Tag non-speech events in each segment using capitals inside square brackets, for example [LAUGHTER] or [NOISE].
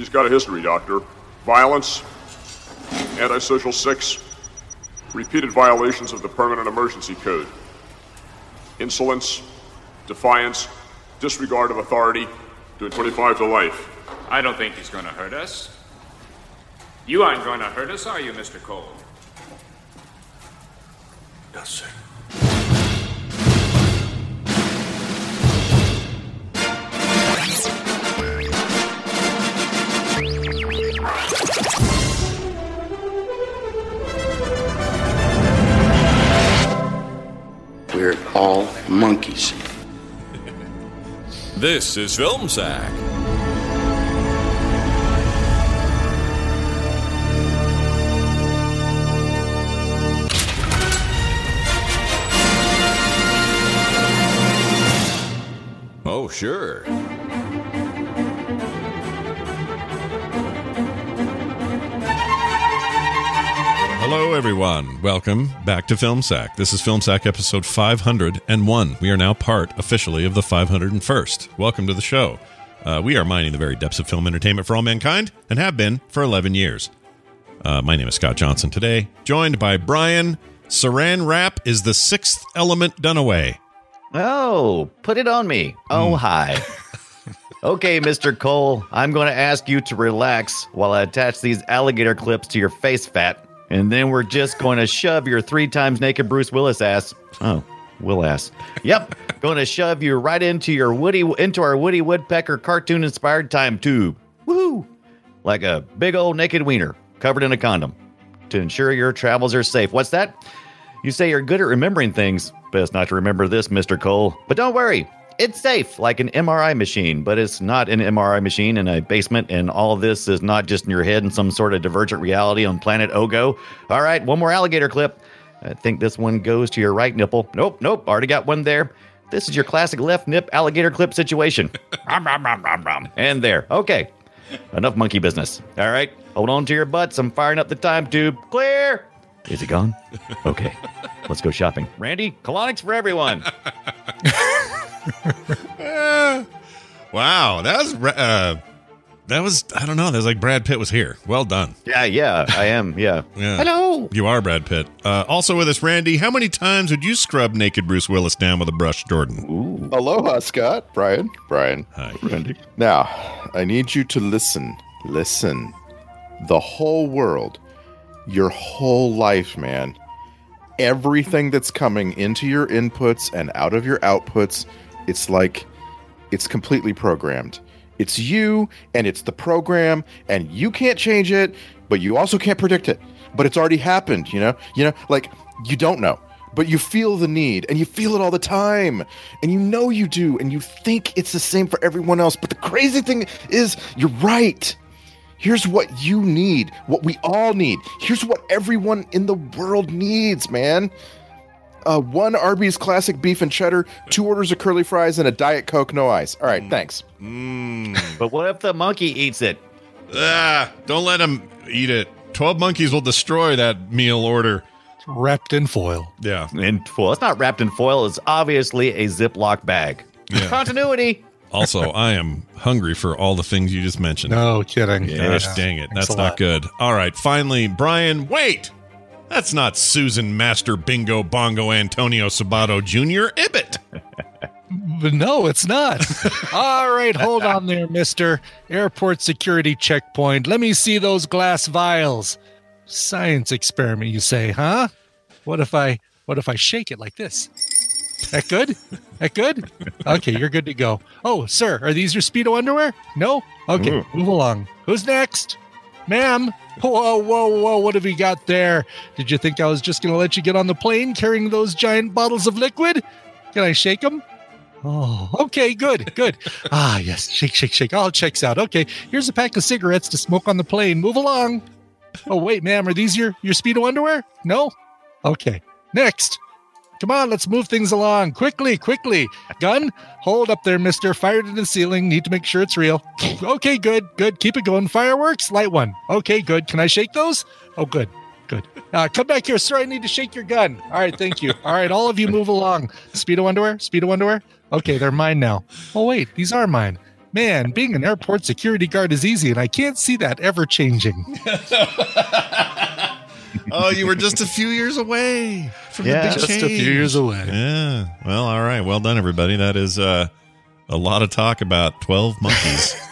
He's got a history, Doctor. Violence, antisocial sex, repeated violations of the Permanent Emergency Code, insolence, defiance, disregard of authority, doing 25 to life. I don't think he's going to hurt us. You aren't going to hurt us, are you, Mr. Cole? Yes, sir. All monkeys. [LAUGHS] This is Film Sack. Oh, sure. Hello, everyone. Welcome back to Film Sack. This is Film Sack episode 501. We are now part officially of the 501st. Welcome to the show. Uh, we are mining the very depths of film entertainment for all mankind and have been for 11 years. Uh, my name is Scott Johnson today, joined by Brian. Saran wrap is the sixth element done away. Oh, put it on me. Oh, hi. [LAUGHS] okay, Mr. Cole, I'm going to ask you to relax while I attach these alligator clips to your face fat, and then we're just going to shove your three times naked Bruce Willis ass. Oh, Will ass. Yep, going to shove you right into your Woody into our Woody Woodpecker cartoon inspired time tube. Woohoo! Like a big old naked wiener covered in a condom to ensure your travels are safe. What's that? You say you're good at remembering things. Best not to remember this, Mr. Cole. But don't worry, it's safe, like an MRI machine, but it's not an MRI machine in a basement, and all this is not just in your head in some sort of divergent reality on planet Ogo. All right, one more alligator clip. I think this one goes to your right nipple. Nope, nope, already got one there. This is your classic left nip alligator clip situation. [LAUGHS] Rom, rom, rom, rom, rom. and there. Okay, enough monkey business. All right, hold on to your butts. I'm firing up the time tube. Clear. Is it gone? [LAUGHS] Okay, let's go shopping. Randy, colonics for everyone. [LAUGHS] [LAUGHS] Wow, that was uh, that was I don't know. That was like Brad Pitt was here. Well done. Yeah, yeah, I am. Yeah. Yeah. Hello. You are Brad Pitt. Uh, also with us, Randy. How many times would you scrub naked Bruce Willis down with a brush, Jordan? Aloha, Scott. Brian. Brian. Hi. Randy. Now, I need you to listen. Listen. The whole world, your whole life, man. Everything that's coming into your inputs and out of your outputs, it's like it's completely programmed. It's you and it's the program, and you can't change it, but you also can't predict it. But it's already happened, you know? You know, like you don't know but you feel the need and you feel it all the time and you know you do and you think it's the same for everyone else but the crazy thing is you're right here's what you need what we all need here's what everyone in the world needs man uh, one arby's classic beef and cheddar two orders of curly fries and a diet coke no ice all right thanks But what if the monkey eats it? Ah, don't let him eat it. Twelve monkeys will destroy that meal order. It's wrapped in foil. Yeah. In foil. It's not wrapped in foil. It's obviously a Ziploc bag. Continuity. Also, [LAUGHS] I am hungry for all the things you just mentioned. No kidding. Gosh Yeah. dang it. Thanks That's not good. All right. Finally, Brian, wait. That's not Susan Master Bingo Bongo Antonio Sabato Jr. Ibbott. No, it's not. [LAUGHS] All right, hold on there, mister. Airport security checkpoint. Let me see those glass vials. Science experiment, you say, huh? What if I what if I shake it like this? That good? That good? Okay, you're good to go. Oh, sir, are these your Speedo underwear? No? Okay, mm. move along. Who's next? Ma'am? Whoa, whoa, whoa, what have you got there? Did you think I was just going to let you get on the plane carrying those giant bottles of liquid? Can I shake them? Oh, okay, good, good. [LAUGHS] Ah, yes, shake, shake, shake. All checks out. Okay, here's a pack of cigarettes to smoke on the plane. Move along. Oh, wait, ma'am, are these your, your Speedo underwear? No? Okay, next. Come on, let's move things along. Quickly, quickly. Gun, hold up there, mister. Fired in the ceiling. Need to make sure it's real. Okay, good, good. Keep it going. Fireworks, light one. Okay, good. Can I shake those? Oh, good, good. Uh, come back here, sir. I need to shake your gun. All right, thank you. All right, all of you move along. Speedo underwear, Speedo underwear. Okay, they're mine now. Oh, wait, these are mine. Man, being an airport security guard is easy, and I can't see that ever changing. [LAUGHS] oh, you were just a few years away from Yeah. the big Just a few years away. Yeah. Well, all right. Well done, everybody. That is uh, a lot of talk about 12 monkeys. [LAUGHS]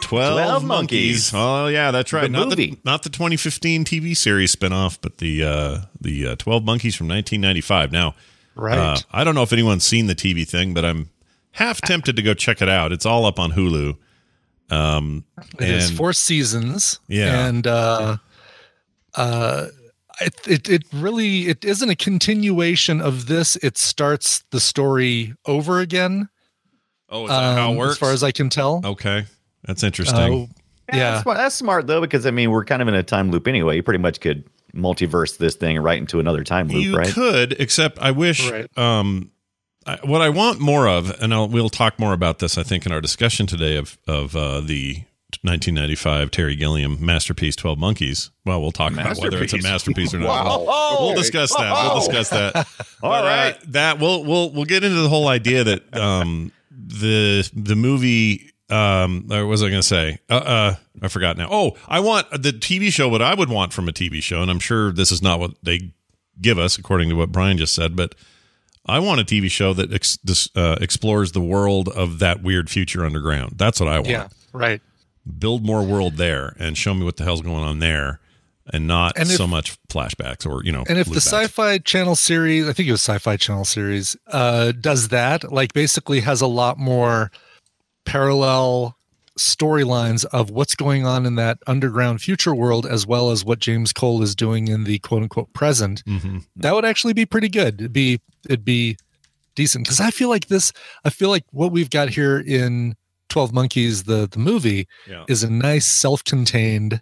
12, 12 monkeys. monkeys. Oh, yeah, that's right. The not movie. the not the 2015 TV series spinoff, but the uh, the uh, 12 monkeys from 1995. Now, Right. uh, I don't know if anyone's seen the TV thing, but I'm half tempted to go check it out. It's all up on Hulu. Um, It is and- four seasons. Yeah. And uh uh it, it it really it isn't a continuation of this. It starts the story over again. Oh, is that how it um, works? As far as I can tell. okay, that's interesting. Uh, Yeah, yeah. That's, smart. that's smart though, because I mean we're kind of in a time loop anyway. You pretty much could multiverse this thing right into another time loop, you right? could, except I wish. Right. Um, I, what I want more of, and I'll, we'll talk more about this, I think, in our discussion today of of uh, the 1995 Terry Gilliam masterpiece, Twelve Monkeys. Well, we'll talk about whether it's a masterpiece or not. [LAUGHS] Wow. We'll discuss that. We'll discuss that. [LAUGHS] All But, uh, that we'll we'll we'll get into the whole idea that um the the movie um or what was I going to say? Uh, uh I forgot now. Oh, I want the TV show what I would want from a TV show and I'm sure this is not what they give us according to what Brian just said, but I want a TV show that ex- this, uh, explores the world of that weird future underground. That's what I want. Yeah. Right. Build more world there and show me what the hell's going on there and not And if- so much flashbacks or, you know, And if the loopbacks. sci-fi channel series, I think it was sci-fi channel series, uh, does that, like basically has a lot more parallel storylines of what's going on in that underground future world, as well as what James Cole is doing in the quote unquote present, Mhm. that would actually be pretty good. It'd be it'd be decent because I feel like this. I feel like what we've got here in Twelve Monkeys, the the movie, Yeah. is a nice self-contained.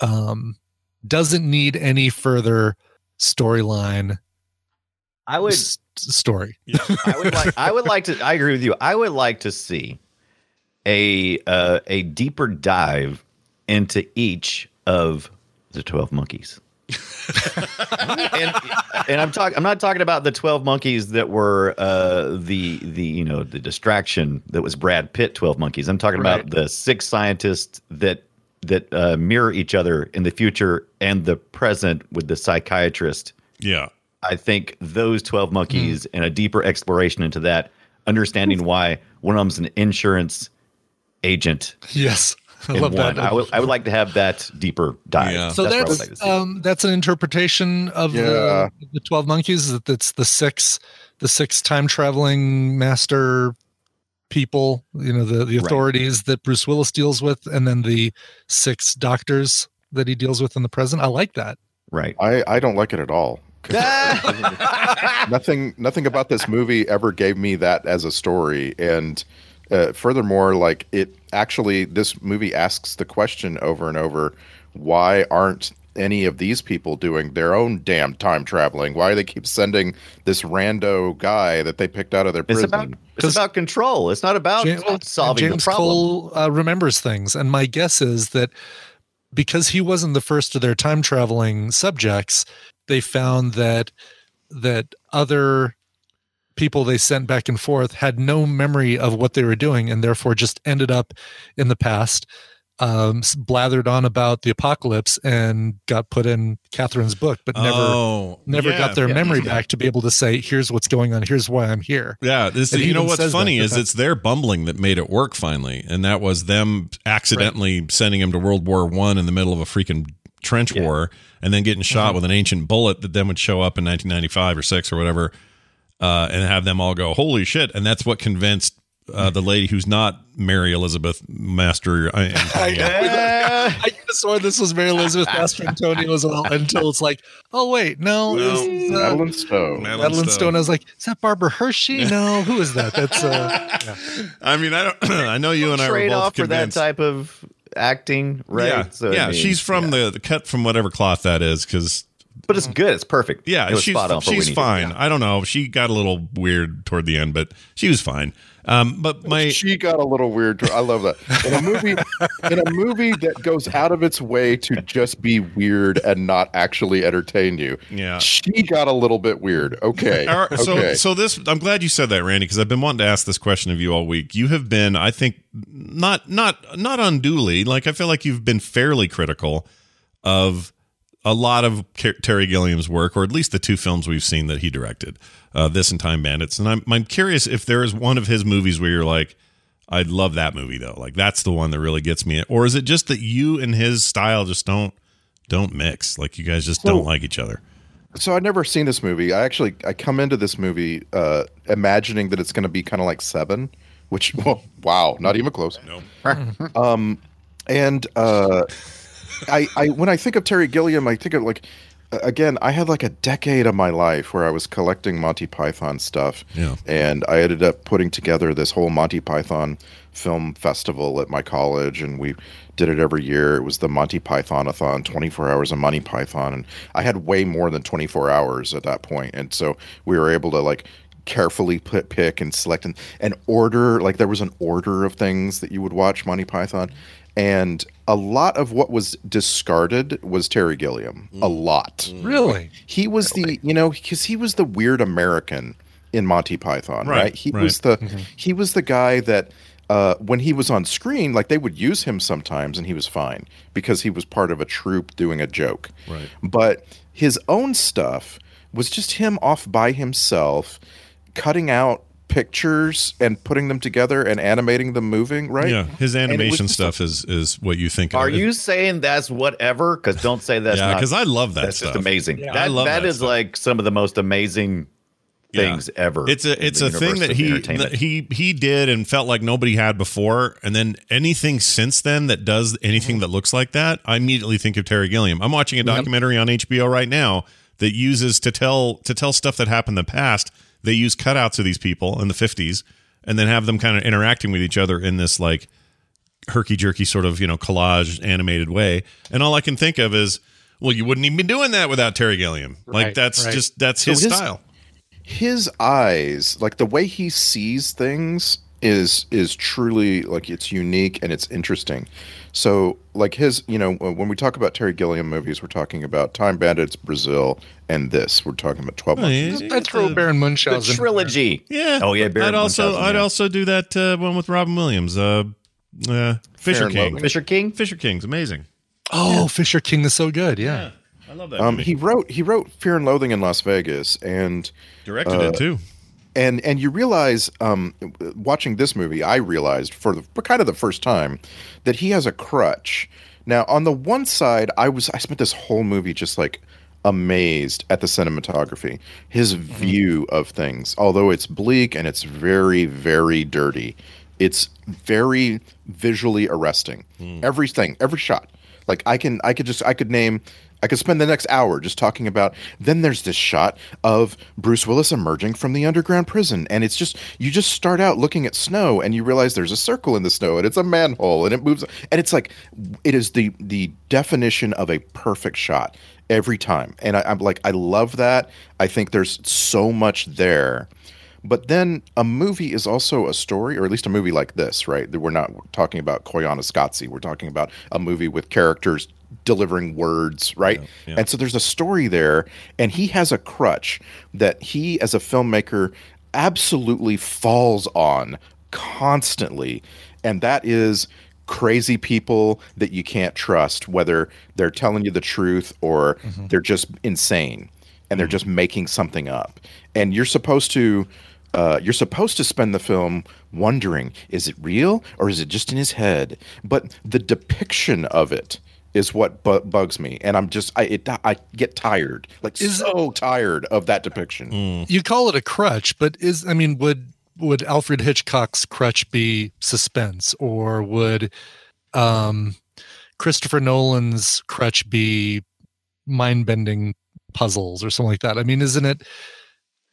Um, doesn't need any further storyline I would s- story. [LAUGHS] I would like I would like to I agree with you. I would like to see a uh, a deeper dive into each of the 12 monkeys. And, and I'm talking I'm not talking about the 12 monkeys that were uh, the the you know the distraction that was Brad Pitt 12 monkeys. I'm talking Right. about the six scientists that that uh, mirror each other in the future and the present with the psychiatrist Yeah. I think those 12 monkeys and a deeper exploration into that, understanding why one of them's an insurance agent. Yes, [LAUGHS] I love one. that. I would, I would like to have that deeper dive. Yeah. so what I would that's like um, that's an interpretation of Yeah. the, the twelve monkeys. That that's the six the six time traveling master people. You know the the Right. authorities that Bruce Willis deals with, and then the six doctors that he deals with in the present. I like that. right. I, I don't like it at all. [LAUGHS] nothing nothing about this movie ever gave me that as a story and uh, furthermore like it actually this movie asks the question over and over why aren't any of these people doing their own damn time traveling why do they keep sending this rando guy that they picked out of their prison? It's prison about it's about control. It's not about Ja- well, solving James the problem. Cole uh, remembers things, and my guess is that because he wasn't the first of their time traveling subjects, they found that that other people they sent back and forth had no memory of what they were doing, and therefore just ended up in the past, um, blathered on about the apocalypse, and got put in Catherine's book, but never oh, never yeah. got their yeah. memory back to be able to say, "Here's what's going on. Here's why I'm here." Yeah, this, you know what's funny that is it's their bumbling that made it work finally, and that was them accidentally sending him to World War One in the middle of a freaking trench Yeah. war, and then getting Mm-hmm. shot with an ancient bullet that then would show up in 1995 or six or whatever, uh, and have them all go, "Holy shit!" And that's what convinced uh, the lady who's not Mary Elizabeth Master. Antonio. I could have sworn this was Mary Elizabeth [LAUGHS] Master Antonio as well until it's like, oh wait, no, No. is, uh, Madeleine Stowe. Madeleine Madeleine Stowe. Stowe. I was like, is that Barbara Hershey? No, who is that? That's uh, yeah. [LAUGHS] I mean, I don't. [CLEARS THROAT] I know you and I were Trade both off for that type of acting, right? Yeah, So, I yeah. mean, she's from yeah. the, the cut from whatever cloth that is, because but it's good. It's perfect. Yeah, it was she's spot on for what we she's needed. fine. I don't know. She got a little weird toward the end, but she was fine. Um, but my she got a little weird. too. I love that in a movie. in a movie that goes out of its way to just be weird and not actually entertain you. Yeah. she got a little bit weird. Okay, [LAUGHS] All right, so okay. so this I'm glad you said that, Randy, because I've been wanting to ask this question of you all week. You have been, I think, not not not unduly. Like I feel like you've been fairly critical of a lot of Terry Gilliam's work, or at least the two films we've seen that he directed, uh, this and Time Bandits. And I'm I'm curious if there is one of his movies where you're like, I'd love that movie though. Like that's the one that really gets me. Or is it just that you and his style just don't don't mix? Like you guys just So- don't like each other. So I'd never seen this movie. I actually I come into this movie uh, imagining that it's going to be kind of like Seven, which [LAUGHS] well, wow, not even close. No. [LAUGHS] Um, and uh, I I when I think of Terry Gilliam, I think of like again, I had like a decade of my life where I was collecting Monty Python stuff, Yeah. and I ended up putting together this whole Monty Python film festival at my college, and we did it every year. It was the Monty Pythonathon, 24 hours of Monty Python, and I had way more than 24 hours at that point, and so we were able to like carefully put, pick and select and, and order like there was an order of things that you would watch Monty Python and a lot of what was discarded was Terry Gilliam a mm. lot mm. Really? he was the you know because he was the weird American in Monty Python, Right, right? He right. was the mm-hmm. he was the guy that uh, when he was on screen, like they would use him sometimes, and he was fine because he was part of a troupe doing a joke. Right. But his own stuff was just him off by himself, cutting out pictures and putting them together and animating them moving. Right. Yeah, his And was animation just stuff is is what you think. Are of. you saying that's whatever? Because don't say that's Yeah, because I love that that's stuff. just amazing. Yeah. that I love that that is stuff. like some of the most amazing Yeah. things ever. It's a it's a thing that he that he he did and felt like nobody had before, and then anything since then that does anything that looks like that, I immediately think of Terry Gilliam. I'm watching a documentary on HBO right now that uses to tell to tell stuff that happened in the past. They use cutouts of these people in the 50s, and then have them kind of interacting with each other in this like herky jerky sort of you know collage animated way. And all I can think of is, well, you wouldn't even be doing that without Terry Gilliam. like that's right. just that's So his, his- style. his eyes like the way he sees things is is truly like it's unique and it's interesting so like his you know when we talk about terry gilliam movies we're talking about time bandits brazil and this we're talking about 12 months yeah, I throw Baron the Munchausen. in trilogy. Yeah. Oh yeah. Baron I'd also Munchausen, I'd yeah. also do that uh, one with Robin Williams. Uh, uh, Fisher and King. Loathing. Fisher King. Fisher King's amazing. Oh, Fisher King is so good. Yeah. I love that. um movie. he wrote he wrote fear and loathing in las vegas and directed uh, it too. And and you realize um watching this movie i realized for the for kind of the first time that he has a crutch. Now on the one side i was i spent this whole movie just like amazed at the cinematography his view of things. Although it's bleak and it's very very dirty it's very visually arresting. Everything every shot. Like i can i could just i could name I could spend the next hour just talking about. Then there's this shot of Bruce Willis emerging from the underground prison, and it's just you just start out looking at snow, and you realize there's a circle in the snow, and it's a manhole, and it moves, and it's like it is the the definition of a perfect shot every time, and I, I'm like I love that. I think there's so much there. But then a movie is also a story, or at least a movie like this, right? We're not talking about Koyaanisqatsi. We're talking about a movie with characters delivering words, right? And so there's a story there, and he has a crutch that he, as a filmmaker, absolutely falls on constantly, and that is crazy people that you can't trust, whether they're telling you the truth or they're just insane and they're just making something up. And you're supposed to uh, you're supposed to spend the film wondering is it real or is it just in his head? But the depiction of it is what bu- bugs me, and I'm just I it, I get tired, like Is- so tired of that depiction. You call it a crutch, but is I mean, would would Alfred Hitchcock's crutch be suspense, or would um, Christopher Nolan's crutch be mind bending puzzles or something like that? I mean, isn't it?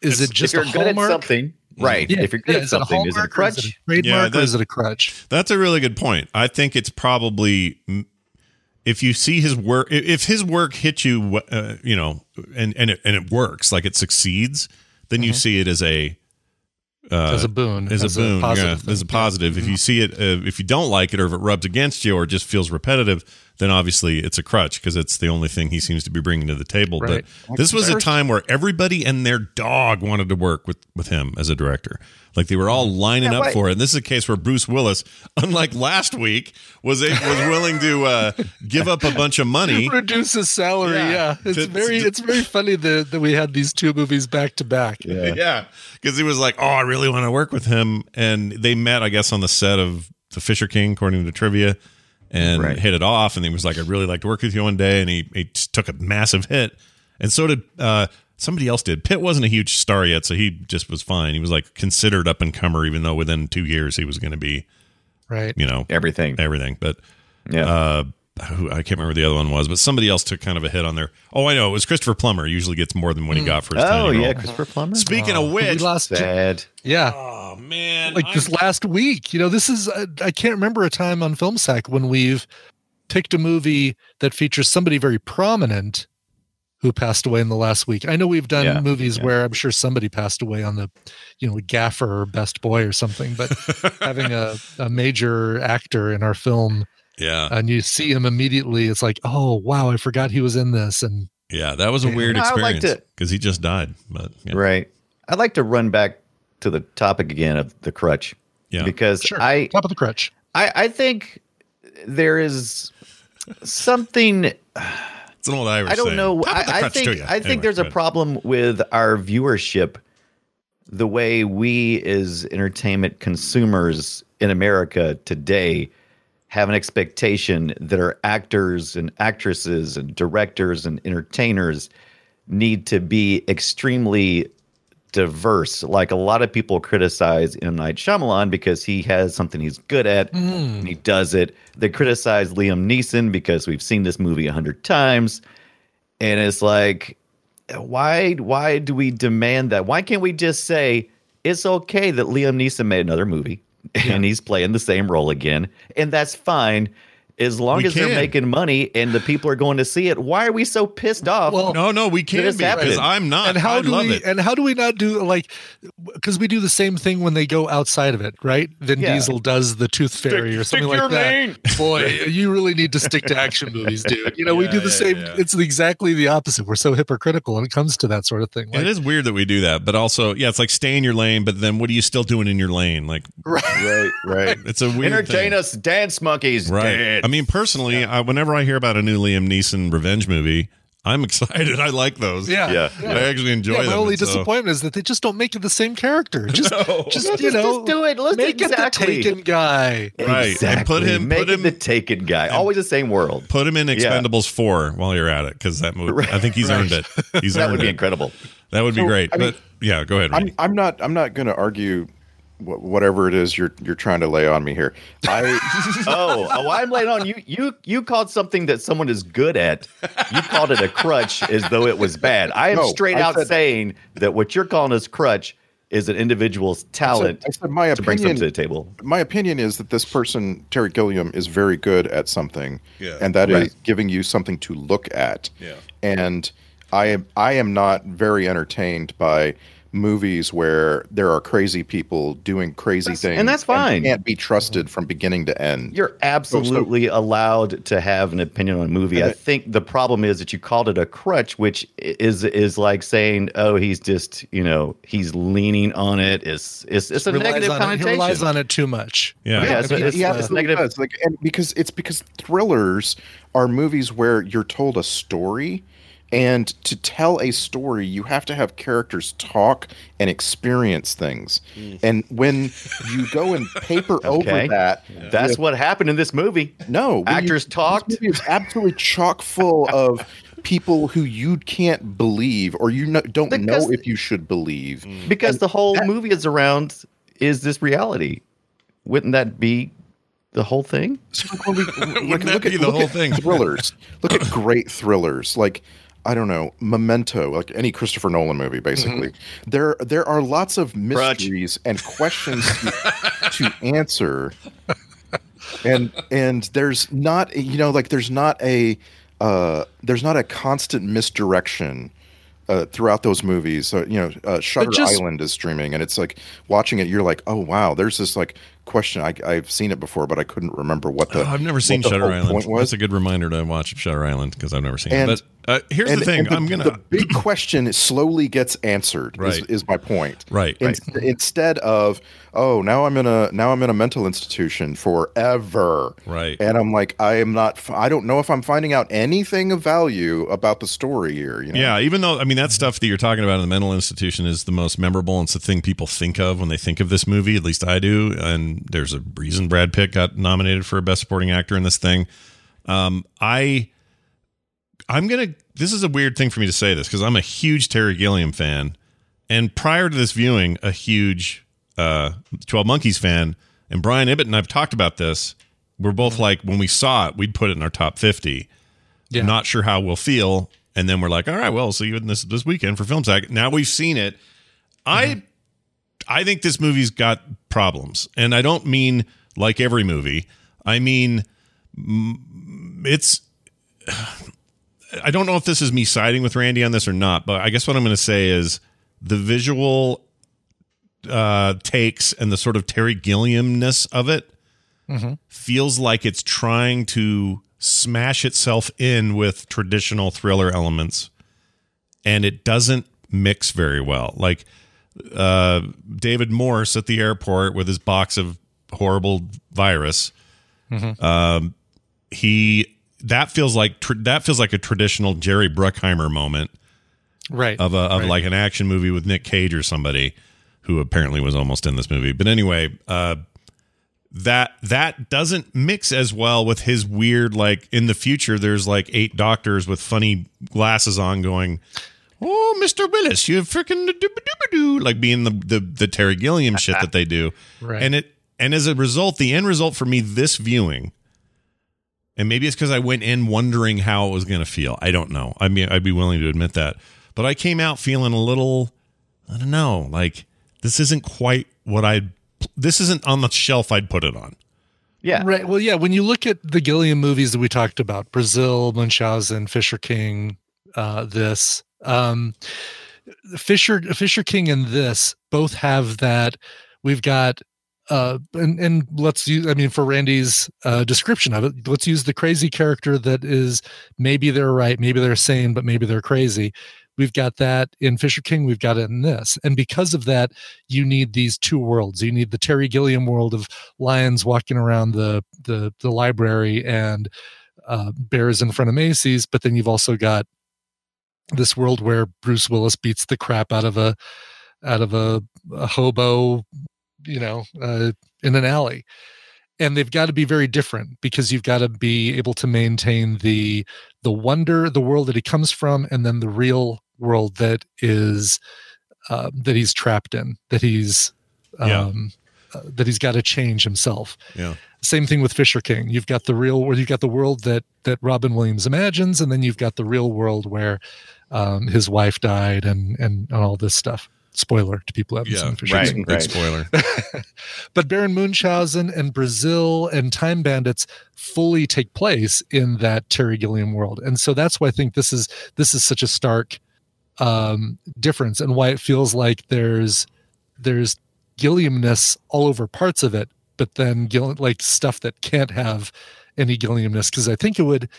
Is It's- it just if you're a good at hallmark? something, right? Yeah, if you're good yeah, at is it a something, is it a hallmark is it crutch? a trademark Yeah, or that- is it a crutch? That's a really good point. I think it's probably mm, if you see his work, if his work hits you, uh, you know, and and it, and it works, like it succeeds, then Mm-hmm. you see it as a uh, As a boon, as, as a a boon, positive yeah, as a positive. If you see it, uh, if you don't like it, or if it rubs against you, or just feels repetitive, then obviously it's a crutch because it's the only thing he seems to be bringing to the table. Right. But this was a time where everybody and their dog wanted to work with with him as a director. Like they were all lining up why- for it. And this is a case where Bruce Willis, [LAUGHS] unlike last week, was a, was willing to uh, give up a bunch of money. [LAUGHS] reduce his salary. Yeah. Yeah, it's To- very to- it's very funny that, that we had these two movies back to back. [LAUGHS] Yeah, because he was like, "Oh, I really want to work with him," and they met, I guess, on the set of The Fisher King, according to trivia, and Right. hit it off. And he was like, "I'd really like to work with you one day," and he he took a massive hit, and so did uh, somebody else. Did Pitt wasn't a huge star yet, so he just was fine. He was like considered up and comer, even though within two years he was going to be, Right. you know, Everything. everything. But Yeah. uh, who, I can't remember the other one was, but somebody else took kind of a hit on there. Oh, I know, it was Christopher Plummer. Usually gets more than what he got for his. oh tiny yeah, role. Christopher Plummer. Speaking of we which, lost. Sad. Yeah. oh man, like I'm- this last week. You know, this is uh, I can't remember a time on Film Sack when we've picked a movie that features somebody very prominent who passed away in the last week. I know we've done Yeah, movies yeah. where I'm sure somebody passed away on the, you know, Gaffer or Best Boy or something, but [LAUGHS] having a, a major actor in our film yeah, and you see him immediately, it's like, oh wow, I forgot he was in this. And yeah, that was a weird I would experience to- because he just died. But yeah, Right. I'd like to run back to the topic again of the crutch. Yeah. Because sure, I, top of the crutch. I I think there is something it's an old Irish. I don't saying. know. Top of the I, I crutch to think ya. I think Anyway, there's a problem with our viewership, the way we as entertainment consumers in America today have an expectation that our actors and actresses and directors and entertainers need to be extremely diverse. Like a lot of people criticize M. Night Shyamalan because he has something he's good at and he does it. They criticize Liam Neeson because we've seen this movie a hundred times. And it's like, why why do we demand that? Why can't we just say it's okay that Liam Neeson made another movie and he's playing the same role again, and that's fine. As long We as they're making money and the people are going to see it, why are we so pissed off? Well, No, no, we can't be because. I'm not. and how I do love we it. and how do we not do like because we do the same thing when they go outside of it right vin Yeah. diesel does the tooth fairy or something like that [LAUGHS] boy you really need to stick to action movies dude you know we do the yeah, same yeah. it's exactly the opposite we're so hypocritical when it comes to that sort of thing like, it is weird that we do that, but also, yeah, it's like stay in your lane. But then, what are you still doing in your lane? Like, [LAUGHS] Right, right. right. it's a weird Entertain thing. us, dance monkeys. right? dance. I mean, personally, I, whenever I hear about a new Liam Neeson revenge movie, I'm [LAUGHS] excited. I like those. yeah Yeah. I actually enjoy yeah, them. my only so- disappointment is that they just don't make it the same character. [LAUGHS] Just, just Yeah, you just- know, just do it. Let's make exactly. it the Taken guy. Right, and put him- Make put it him- the Taken guy. Always the same world. Put him in Yeah. Expendables four while you're at it, because that movie. I think he's earned it. [LAUGHS] He's That earned would be it. incredible. That would be great. I mean, but yeah, go ahead. I'm I'm not I'm not going to argue wh- whatever it is you're you're trying to lay on me here. I [LAUGHS] Oh, oh, I'm laying on you. You you called something that someone is good at. You called it a crutch as though it was bad. I am No, straight I out said- saying that what you're calling as crutch is an individual's talent I said my to bring something to the opinion. table. My opinion is that this person Terry Gilliam is very good at something, Yeah. and that is Right. giving you something to look at. Yeah. And I am I am not very entertained by movies where there are crazy people doing crazy That's- things, and that's fine. can't be trusted from beginning to end. You're absolutely allowed to have an opinion on a movie. I think the problem is that you called it a crutch, which is is like saying, "Oh, he's just you know he's leaning on it." It's it's it's a Relies negative on it. He relies on it too much. Yeah. Yeah, it's, I mean, it's, he it's negative. does. Like, and because it's because thrillers are movies where you're told a story, and to tell a story, you have to have characters talk and experience things. Mm. And when you go and paper [LAUGHS] Okay. over that, That's with- what happened in this movie. no when you- Actors this talked. movie is absolutely chock full of [LAUGHS] people who you can't believe or you no, don't Because- know if you should believe. Mm. because And the whole that- movie is around is this reality wouldn't that be the whole thing So, like, when we, [LAUGHS] Wouldn't that be the look whole at thing? Thrillers. Look at great thrillers like I don't know, Memento, like any Christopher Nolan movie, basically. There, there are lots of mysteries and questions to, to answer, and and there's not, you know, like there's not a, uh, there's not a constant misdirection uh, throughout those movies. Uh, you know, uh, Shutter just- Island is streaming, and it's like watching it. You're like, oh wow, there's this like question. I, I've seen it before, but I couldn't remember what the. Oh, I've never seen Shutter Island. That's a good reminder to watch Shutter Island because I've never seen And- it. But uh, here's And- the thing: and I'm gonna the big [CLEARS THROAT] question slowly gets answered. Is, Right. is my point. Right, In- right. Instead of oh now I'm in a now I'm in a mental institution forever. Right. And I'm like I am not. I don't know if I'm finding out anything of value about the story here. You know? Yeah, even though I mean that stuff that you're talking about in the mental institution is the most memorable and it's the thing people think of when they think of this movie. At least I do. And there's a reason Brad Pitt got nominated for a Best Supporting Actor in this thing. Um, I, I'm gonna. This is a weird thing for me to say this because I'm a huge Terry Gilliam fan, and prior to this viewing, a huge uh, Twelve Monkeys fan. And Brian Ibbott and I've talked about this. We're both like when we saw it, we'd put it in our top fifty Yeah. not sure how we'll feel and then we're like all right well see you in this this weekend for film sack now we've seen it i i think this movie's got problems. And i don't mean like every movie i mean it's [SIGHS] i don't know if this is me siding with randy on this or not but i guess what i'm going to say is the visual uh takes and the sort of terry gilliamness of it feels like it's trying to smash itself in with traditional thriller elements. And it doesn't mix very well. Like uh david morse at the airport with his box of horrible virus um he that feels like tr- that feels like a traditional jerry bruckheimer moment right. of a of Right. like an action movie with Nick Cage or somebody who apparently was almost in this movie. But anyway, uh that that doesn't mix as well with his weird like in the future there's like eight doctors with funny glasses on going Oh, Mr. Willis, you freaking doo like being the, the the Terry Gilliam shit that they do. Right. And it and as a result, the end result for me this viewing and maybe it's because I went in wondering how it was going to feel. I don't know. I mean, I'd be willing to admit that. But I came out feeling a little, I don't know, like this isn't quite what I'd, this isn't on the shelf I'd put it on. Yeah. Right. Well, yeah. When you look at the Gilliam movies that we talked about, Brazil, Munchausen, Fisher King, uh, this, um, Fisher, Fisher King, and this both have that. We've got, uh, and and let's use. I mean, for Randy's uh, description of it, let's use the crazy character that is maybe they're right, maybe they're sane, but maybe they're crazy. We've got that in Fisher King. We've got it in this, and because of that, you need these two worlds. You need the Terry Gilliam world of lions walking around the the the library and uh, bears in front of Macy's, but then you've also got this world where Bruce Willis beats the crap out of a out of a, a hobo, you know, uh, in an alley. And they've got to be very different because you've got to be able to maintain the the wonder, the world that he comes from, and then the real world that is uh, that he's trapped in, that he's Yeah. um, uh, that he's got to change himself. Yeah. Same thing with Fisher King. You've got the real where you've got the world that that Robin Williams imagines, and then you've got the real world where um, his wife died and, and and all this stuff. Spoiler to people who haven't Yeah. seen Fisher Right. King. Big spoiler. [LAUGHS] but Baron Munchausen and Brazil and Time Bandits fully take place in that Terry Gilliam world, and so that's why I think this is this is such a stark um, difference, and why it feels like there's there's Gilliamness all over parts of it, but then Gill- like stuff that can't have any Gilliamness because I think it would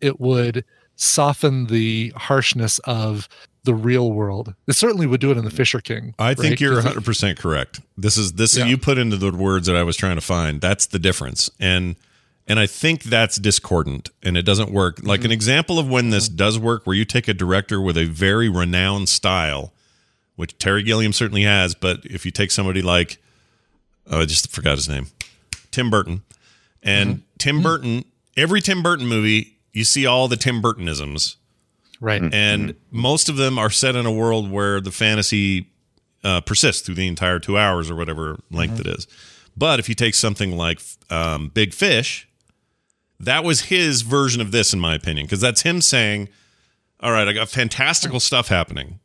it would soften the harshness of the real world. It certainly would do it in the mm. Fisher King. I think you're 100 percent correct. This is this Yeah. you put into the words that I was trying to find. That's the difference, and and I think that's discordant, and it doesn't work. Like an mm-hmm. example of when this mm-hmm. does work, where you take a director with a very renowned style, which Terry Gilliam certainly has, but if you take somebody like, oh, I just forgot his name, Tim Burton, and mm-hmm. Tim Burton, every Tim Burton movie, you see all the Tim Burtonisms right. and most of them are set in a world where the fantasy uh, persists through the entire two hours or whatever length it is. But if you take something like um, Big Fish, that was his version of this, in my opinion, because that's him saying, "All right, I got fantastical stuff happening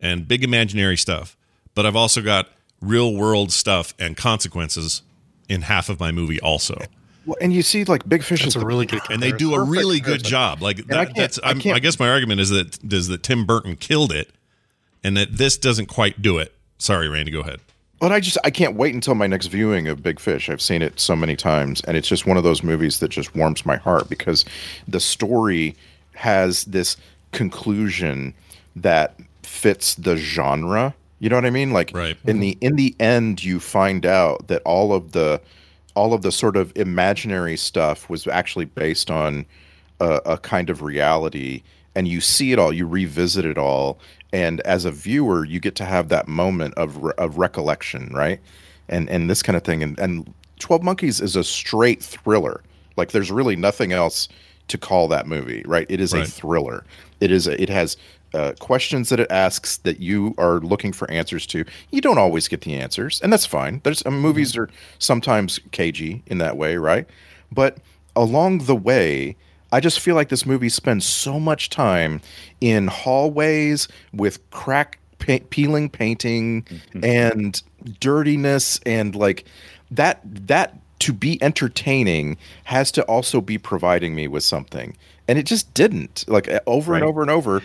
and big imaginary stuff, but I've also got real world stuff and consequences in half of my movie also." Well, and you see, like Big Fish That's is a really good and they do a really good job. Like that, that's, I I guess my argument is that is that Tim Burton killed it, and that this doesn't quite do it. Sorry, Randy, go ahead. But I just I can't wait until my next viewing of Big Fish. I've seen it so many times, and it's just one of those movies that just warms my heart because the story has this conclusion that fits the genre. You know what I mean? Like Right. in the in the end, you find out that all of the all of the sort of imaginary stuff was actually based on a, a kind of reality and you see it all you revisit it all and as a viewer you get to have that moment of re- of recollection right? And and this kind of thing and and 12 monkeys is a straight thriller. Like there's really nothing else to call that movie right? It is Right. a thriller. It is a, it has uh, questions that it asks that you are looking for answers to you don't always get the answers and that's fine. There's uh, movies are sometimes cagey in that way right? But along the way I just feel like this movie spends so much time in hallways with crack peeling painting and dirtiness and like that that to be entertaining has to also be providing me with something. And it just didn't. Like uh, over and over and over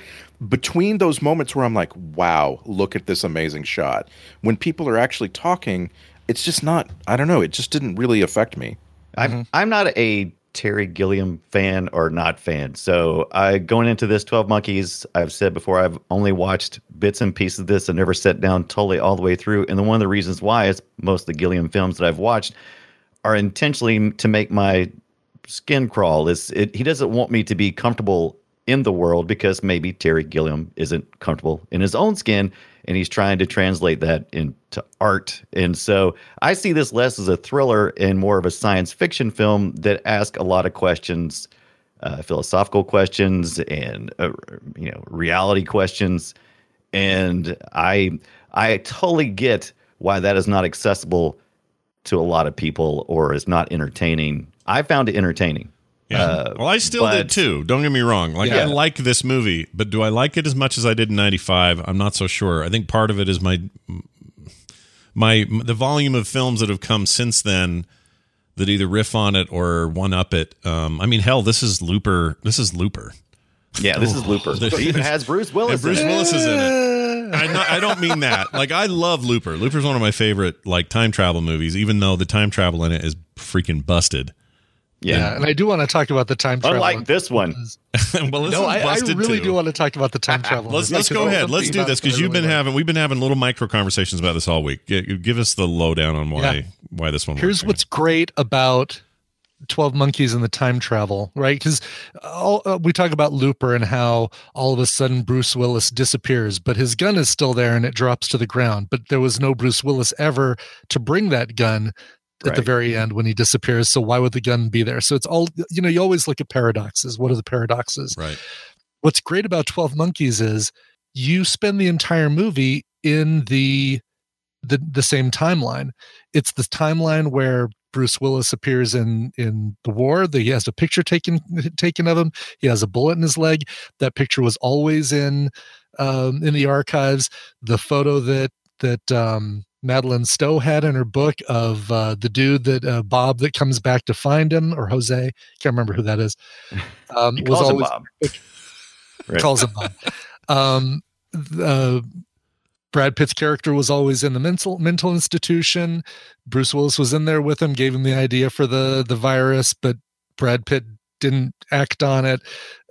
between those moments where I'm like wow look at this amazing shot when people are actually talking it's just not I don't know it just didn't really affect me I'm mm-hmm. I'm not a Terry Gilliam fan or not fan. So I going into this 12 Monkeys, I've said before I've only watched bits and pieces of this and never sat down totally all the way through. And the, one of the reasons why is most of the Gilliam films that I've watched are intentionally to make my skin crawl. Is it he doesn't want me to be comfortable in the world because maybe Terry Gilliam isn't comfortable in his own skin and he's trying to translate that into art. And so I see this less as a thriller and more of a science fiction film that asks a lot of questions, uh, philosophical questions and uh, you know reality questions. And I I totally get why that is not accessible to a lot of people or is not entertaining. I found it entertaining. Yeah. Uh, well, I still did too. Don't get me wrong. Like I like this movie, but do I like it as much as I did in '95? I'm not so sure. I think part of it is my my the volume of films that have come since then that either riff on it or one up it. Um, I mean, hell, this is Looper. This is Looper. Yeah, this is Looper. [LAUGHS] It even has Bruce Willis. Bruce. Willis is in it. I, not, I don't mean that. Like I love Looper. Looper's one of my favorite like time travel movies, even though the time travel in it is freaking busted. Yeah, Yeah. and I do want to talk about the time travel. Unlike this one. [LAUGHS] well, this no, I, I really too. do want to talk about the time [LAUGHS] travel. Let's let's go ahead. Let's do this because you've been really like. having we've been having little micro conversations about this all week. Give us the lowdown on why Yeah. why this one. Here's works. what's great about 12 Monkeys and the time travel, right? Because uh, we talk about Looper and how all of a sudden Bruce Willis disappears, but his gun is still there and it drops to the ground. But there was no Bruce Willis ever to bring that gun at the very end when he disappears. So why would the gun be there? So it's all, you know, you always look at paradoxes. What are the paradoxes? right. what's great about 12 monkeys is you spend the entire movie in the the the same timeline it's the timeline where bruce willis appears in in the war that he has a picture taken [LAUGHS] taken of him he has a bullet in his leg that picture was always in um in the archives the photo that that um Madeleine Stowe had in her book of uh, the dude that uh, Bob that comes back to find him, or Jose, can't remember who that is. [LAUGHS] Um, He was calls him always Bob. [LAUGHS] Right. calls him Bob. Um, uh, Brad Pitt's character was always in the mental mental institution. Bruce Willis was in there with him, gave him the idea for the the virus, but Brad Pitt didn't act on it.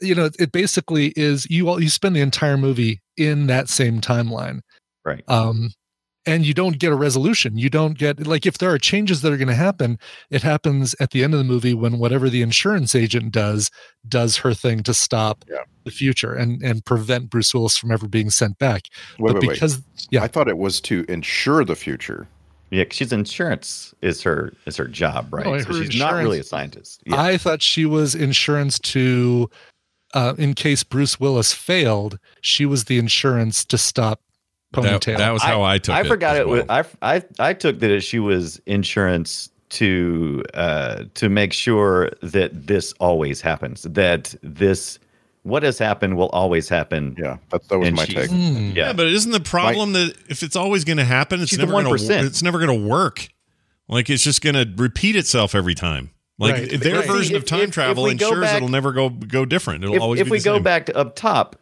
You know, it basically is you all you spend the entire movie in that same timeline. Right. Um, and you don't get a resolution. You don't get like if there are changes that are going to happen, it happens at the end of the movie when whatever the insurance agent does does her thing to stop Yeah. the future and and prevent Bruce Willis from ever being sent back. Wait, but wait, wait. because yeah, I thought it was to ensure the future. Yeah, 'cause she's insurance is her is her job, right? No, so her she's not really a scientist. Yeah. I thought she was insurance to uh, in case Bruce Willis failed, she was the insurance to stop That, ponytail. that was how I, took it. I it. forgot as it. Was. I, I I took that she was insurance to uh, to make sure that this always happens. That this what has happened will always happen. Yeah, that, that was And my take. Hmm. yeah, but isn't the problem that if it's always going to happen, it's never going to 1%. it's never going to work. Like it's just going to repeat itself every time. Like Right. their Right. version If- of time if- if travel we go ensures back- it'll never go go different. It'll if, always if be we the go back to up top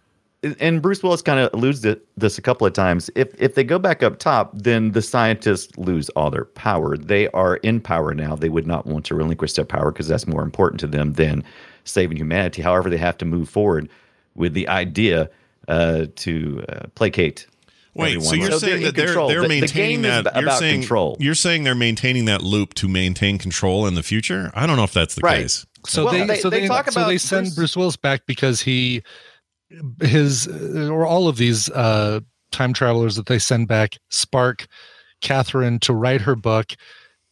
and bruce willis kind of alludes to this a couple of times if if they go back up top then the scientists lose all their power they are in power now they would not want to relinquish their power because that's more important to them than saving humanity however they have to move forward with the idea uh, to uh, placate Wait, everyone. so you're they're saying that they're control. they're The- the maintaining game is that you're about saying control you're saying they're maintaining that loop to maintain control in the future? I don't know if that's the Right. case. So Well, they, they- so they they, talk so they send Bruce- Bruce, Willis back because he his or all of these uh time travelers that they send back spark Kathryn to write her book.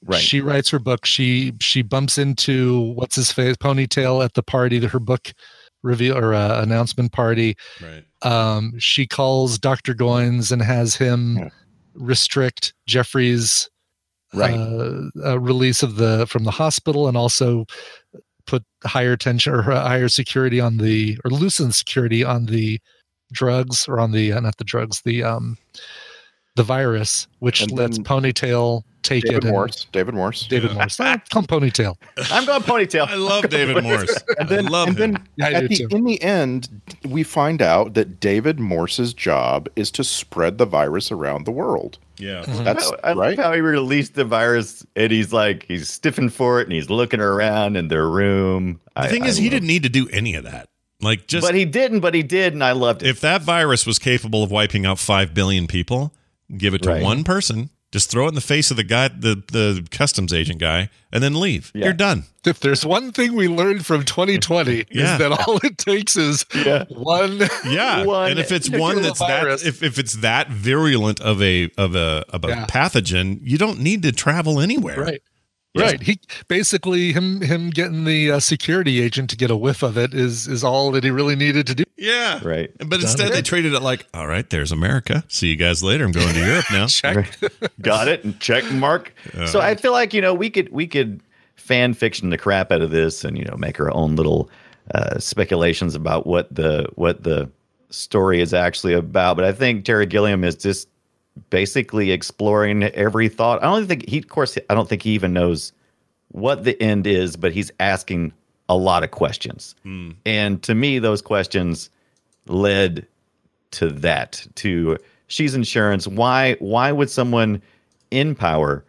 Right. She writes her book. She she bumps into what's his face ponytail at the party, her book reveal or uh, announcement party. Right. Um, she calls Dr. Goines and has him Yeah. restrict Jeffrey's Right. uh, uh, release of the from the hospital and also put higher tension or uh, higher security on the or loosen security on the drugs or on the uh, not the drugs the um the virus which And lets ponytail take David it and- Morse. David Morse. david morris Ah, come ponytail i'm going ponytail I love David [LAUGHS] Morse. And then, I love and him. then Yeah, I at the, too. in the end, we find out that David Morse's job is to spread the virus around the world. Yeah. Mm-hmm. That's I love right. how he released the virus and he's like he's stiffing for it and he's looking around in their room. The thing is, he didn't need to do any of that. Like, just but he didn't. But he did, and I loved it. if that virus was capable of wiping out five billion people, give it to Right. one person, just throw it in the face of the guy, the the customs agent guy, and then leave. Yeah. You're done. if there's one thing we learned from 2020 [LAUGHS] Yeah. is that all it takes is Yeah. one [LAUGHS] Yeah, [LAUGHS] One and if it's one that's virus. that, if, if it's that virulent of a of a of a Yeah. pathogen, you don't need to travel anywhere. right Yeah. right he basically him him getting the uh, security agent to get a whiff of it is is all that he really needed to do Yeah, Right. But instead, they treated it like, all right, there's America. See you guys later. I'm going to Europe now. [LAUGHS] check Got it. And check mark. so I feel like you know we could we could fan fiction the crap out of this and you know make our own little uh, speculations about what the what the story is actually about. But I think Terry Gilliam is just basically exploring every thought. I don't think he, of course, I don't think he even knows what the end is, but he's asking a lot of questions. And to me, those questions led to that to she's insurance why why would someone in power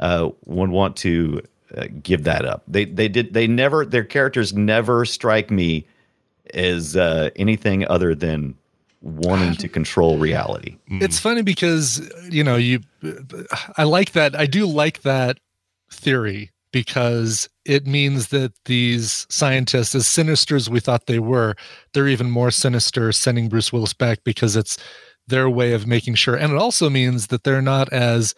uh would want to uh, give that up they they did they never their characters never strike me as uh anything other than wanting to control reality. Mm. It's funny because you know you i like that i do like that theory because it means that these scientists as sinister as we thought they were they're even more sinister sending bruce willis back because it's their way of making sure. And it also means that they're not as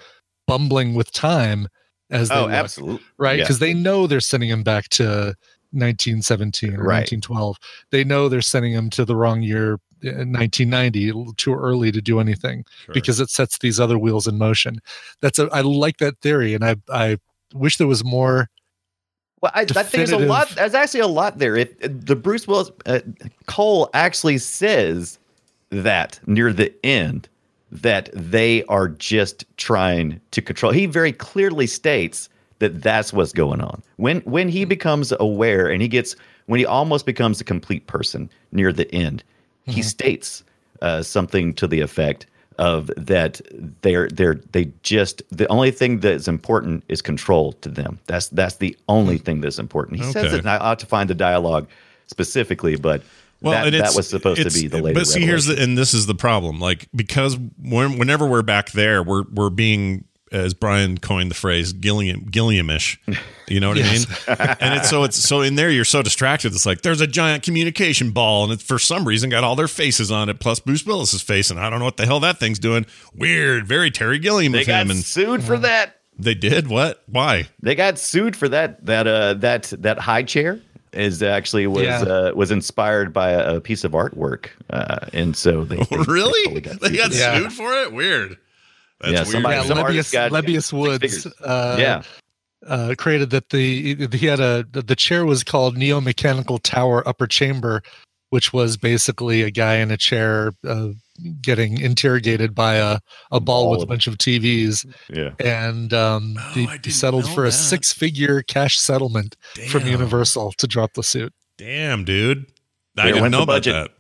bumbling with time as they oh look, absolutely right? Yeah. because they know they're sending him back to 1917 or Right. 1912 they know they're sending him to the wrong year 1990 a little too early to do anything because it sets these other wheels in motion that's a i like that theory and i i wish there was more Well, I, I think there's a lot. There's actually a lot there. If the Bruce Willis uh, Cole actually says that near the end that they are just trying to control. He very clearly states that that's what's going on. When when he becomes aware and he gets when he almost becomes a complete person near the end, he states uh, something to the effect of that they're they're they just the only thing that's important is control to them. That's that's the only thing that's important. He says it, and I ought to find the dialogue specifically, but that, that was supposed to be the later. But see, here's the and this is the problem. Like because when, whenever we're back there, we're we're being as Brian coined the phrase Gilliam Gilliamish. You know what Yes. I mean? and it's so it's so in there you're so distracted. It's like there's a giant communication ball, and it's for some reason got all their faces on it, plus Bruce Willis's face, and I don't know what the hell that thing's doing. Weird, very Terry Gilliam they of got him, and sued for that. they did what? Why? They got sued for that. That uh that that high chair is actually was Yeah. uh, was inspired by a, a piece of artwork, uh, and so they, [LAUGHS] they totally really? got They got for that. Yeah. sued for it? Weird. That's Yeah, weird. somebody- yeah, some Lebbeus, got Lebbeus Woods uh, yeah, uh, created that the he had a the chair was called Neo Mechanical Tower Upper Chamber which was basically a guy in a chair uh, getting interrogated by a, a ball with a bunch of TVs. Yeah. And um, Oh, he I settled know for a six figure cash settlement from Universal to drop the suit. Damn, dude. I Where didn't know about budget? that.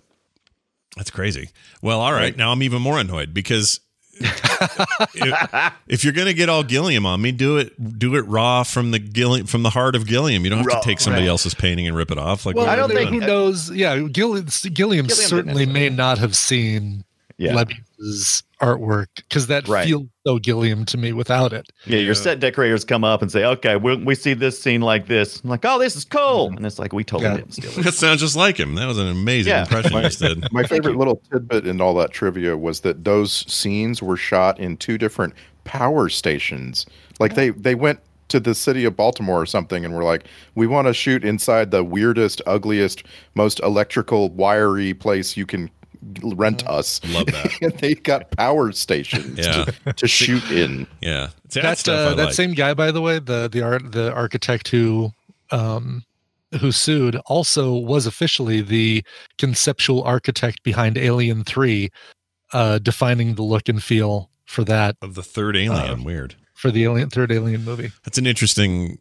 That's crazy. Well, all right. Now I'm even more annoyed because if, if you're going to get all Gilliam on me, do it do it raw from the Gilliam from the heart of Gilliam. You don't have Raw, to take somebody right. else's painting and rip it off. Like Well, I don't think doing? who knows. Yeah, Gilliam, Gilliam certainly may not have seen Yeah. Lebbeus's artwork because that Right. feels so Gilliam to me without it. Yeah, your set decorators come up and say, "Okay, we, we see this scene like this." I'm like, "Oh, this is cool," mm-hmm. and it's like we totally Yeah. didn't steal it. [LAUGHS] That sounds just like him. That was an amazing Yeah. impression you did. My favorite little tidbit in all that trivia was that those scenes were shot in two different power stations. Like they they went to the city of Baltimore or something and were like, "We want to shoot inside the weirdest, ugliest, most electrical wiry place you can rent us." Love that. [LAUGHS] and they got power stations Yeah. to, to [LAUGHS] shoot in. Yeah. See, That stuff uh, that like. same guy, by the way, the the art the architect who um who sued also was officially the conceptual architect behind Alien Three, uh, defining the look and feel for that of the third alien. Uh, Weird. for the Alien third Alien movie. That's an interesting.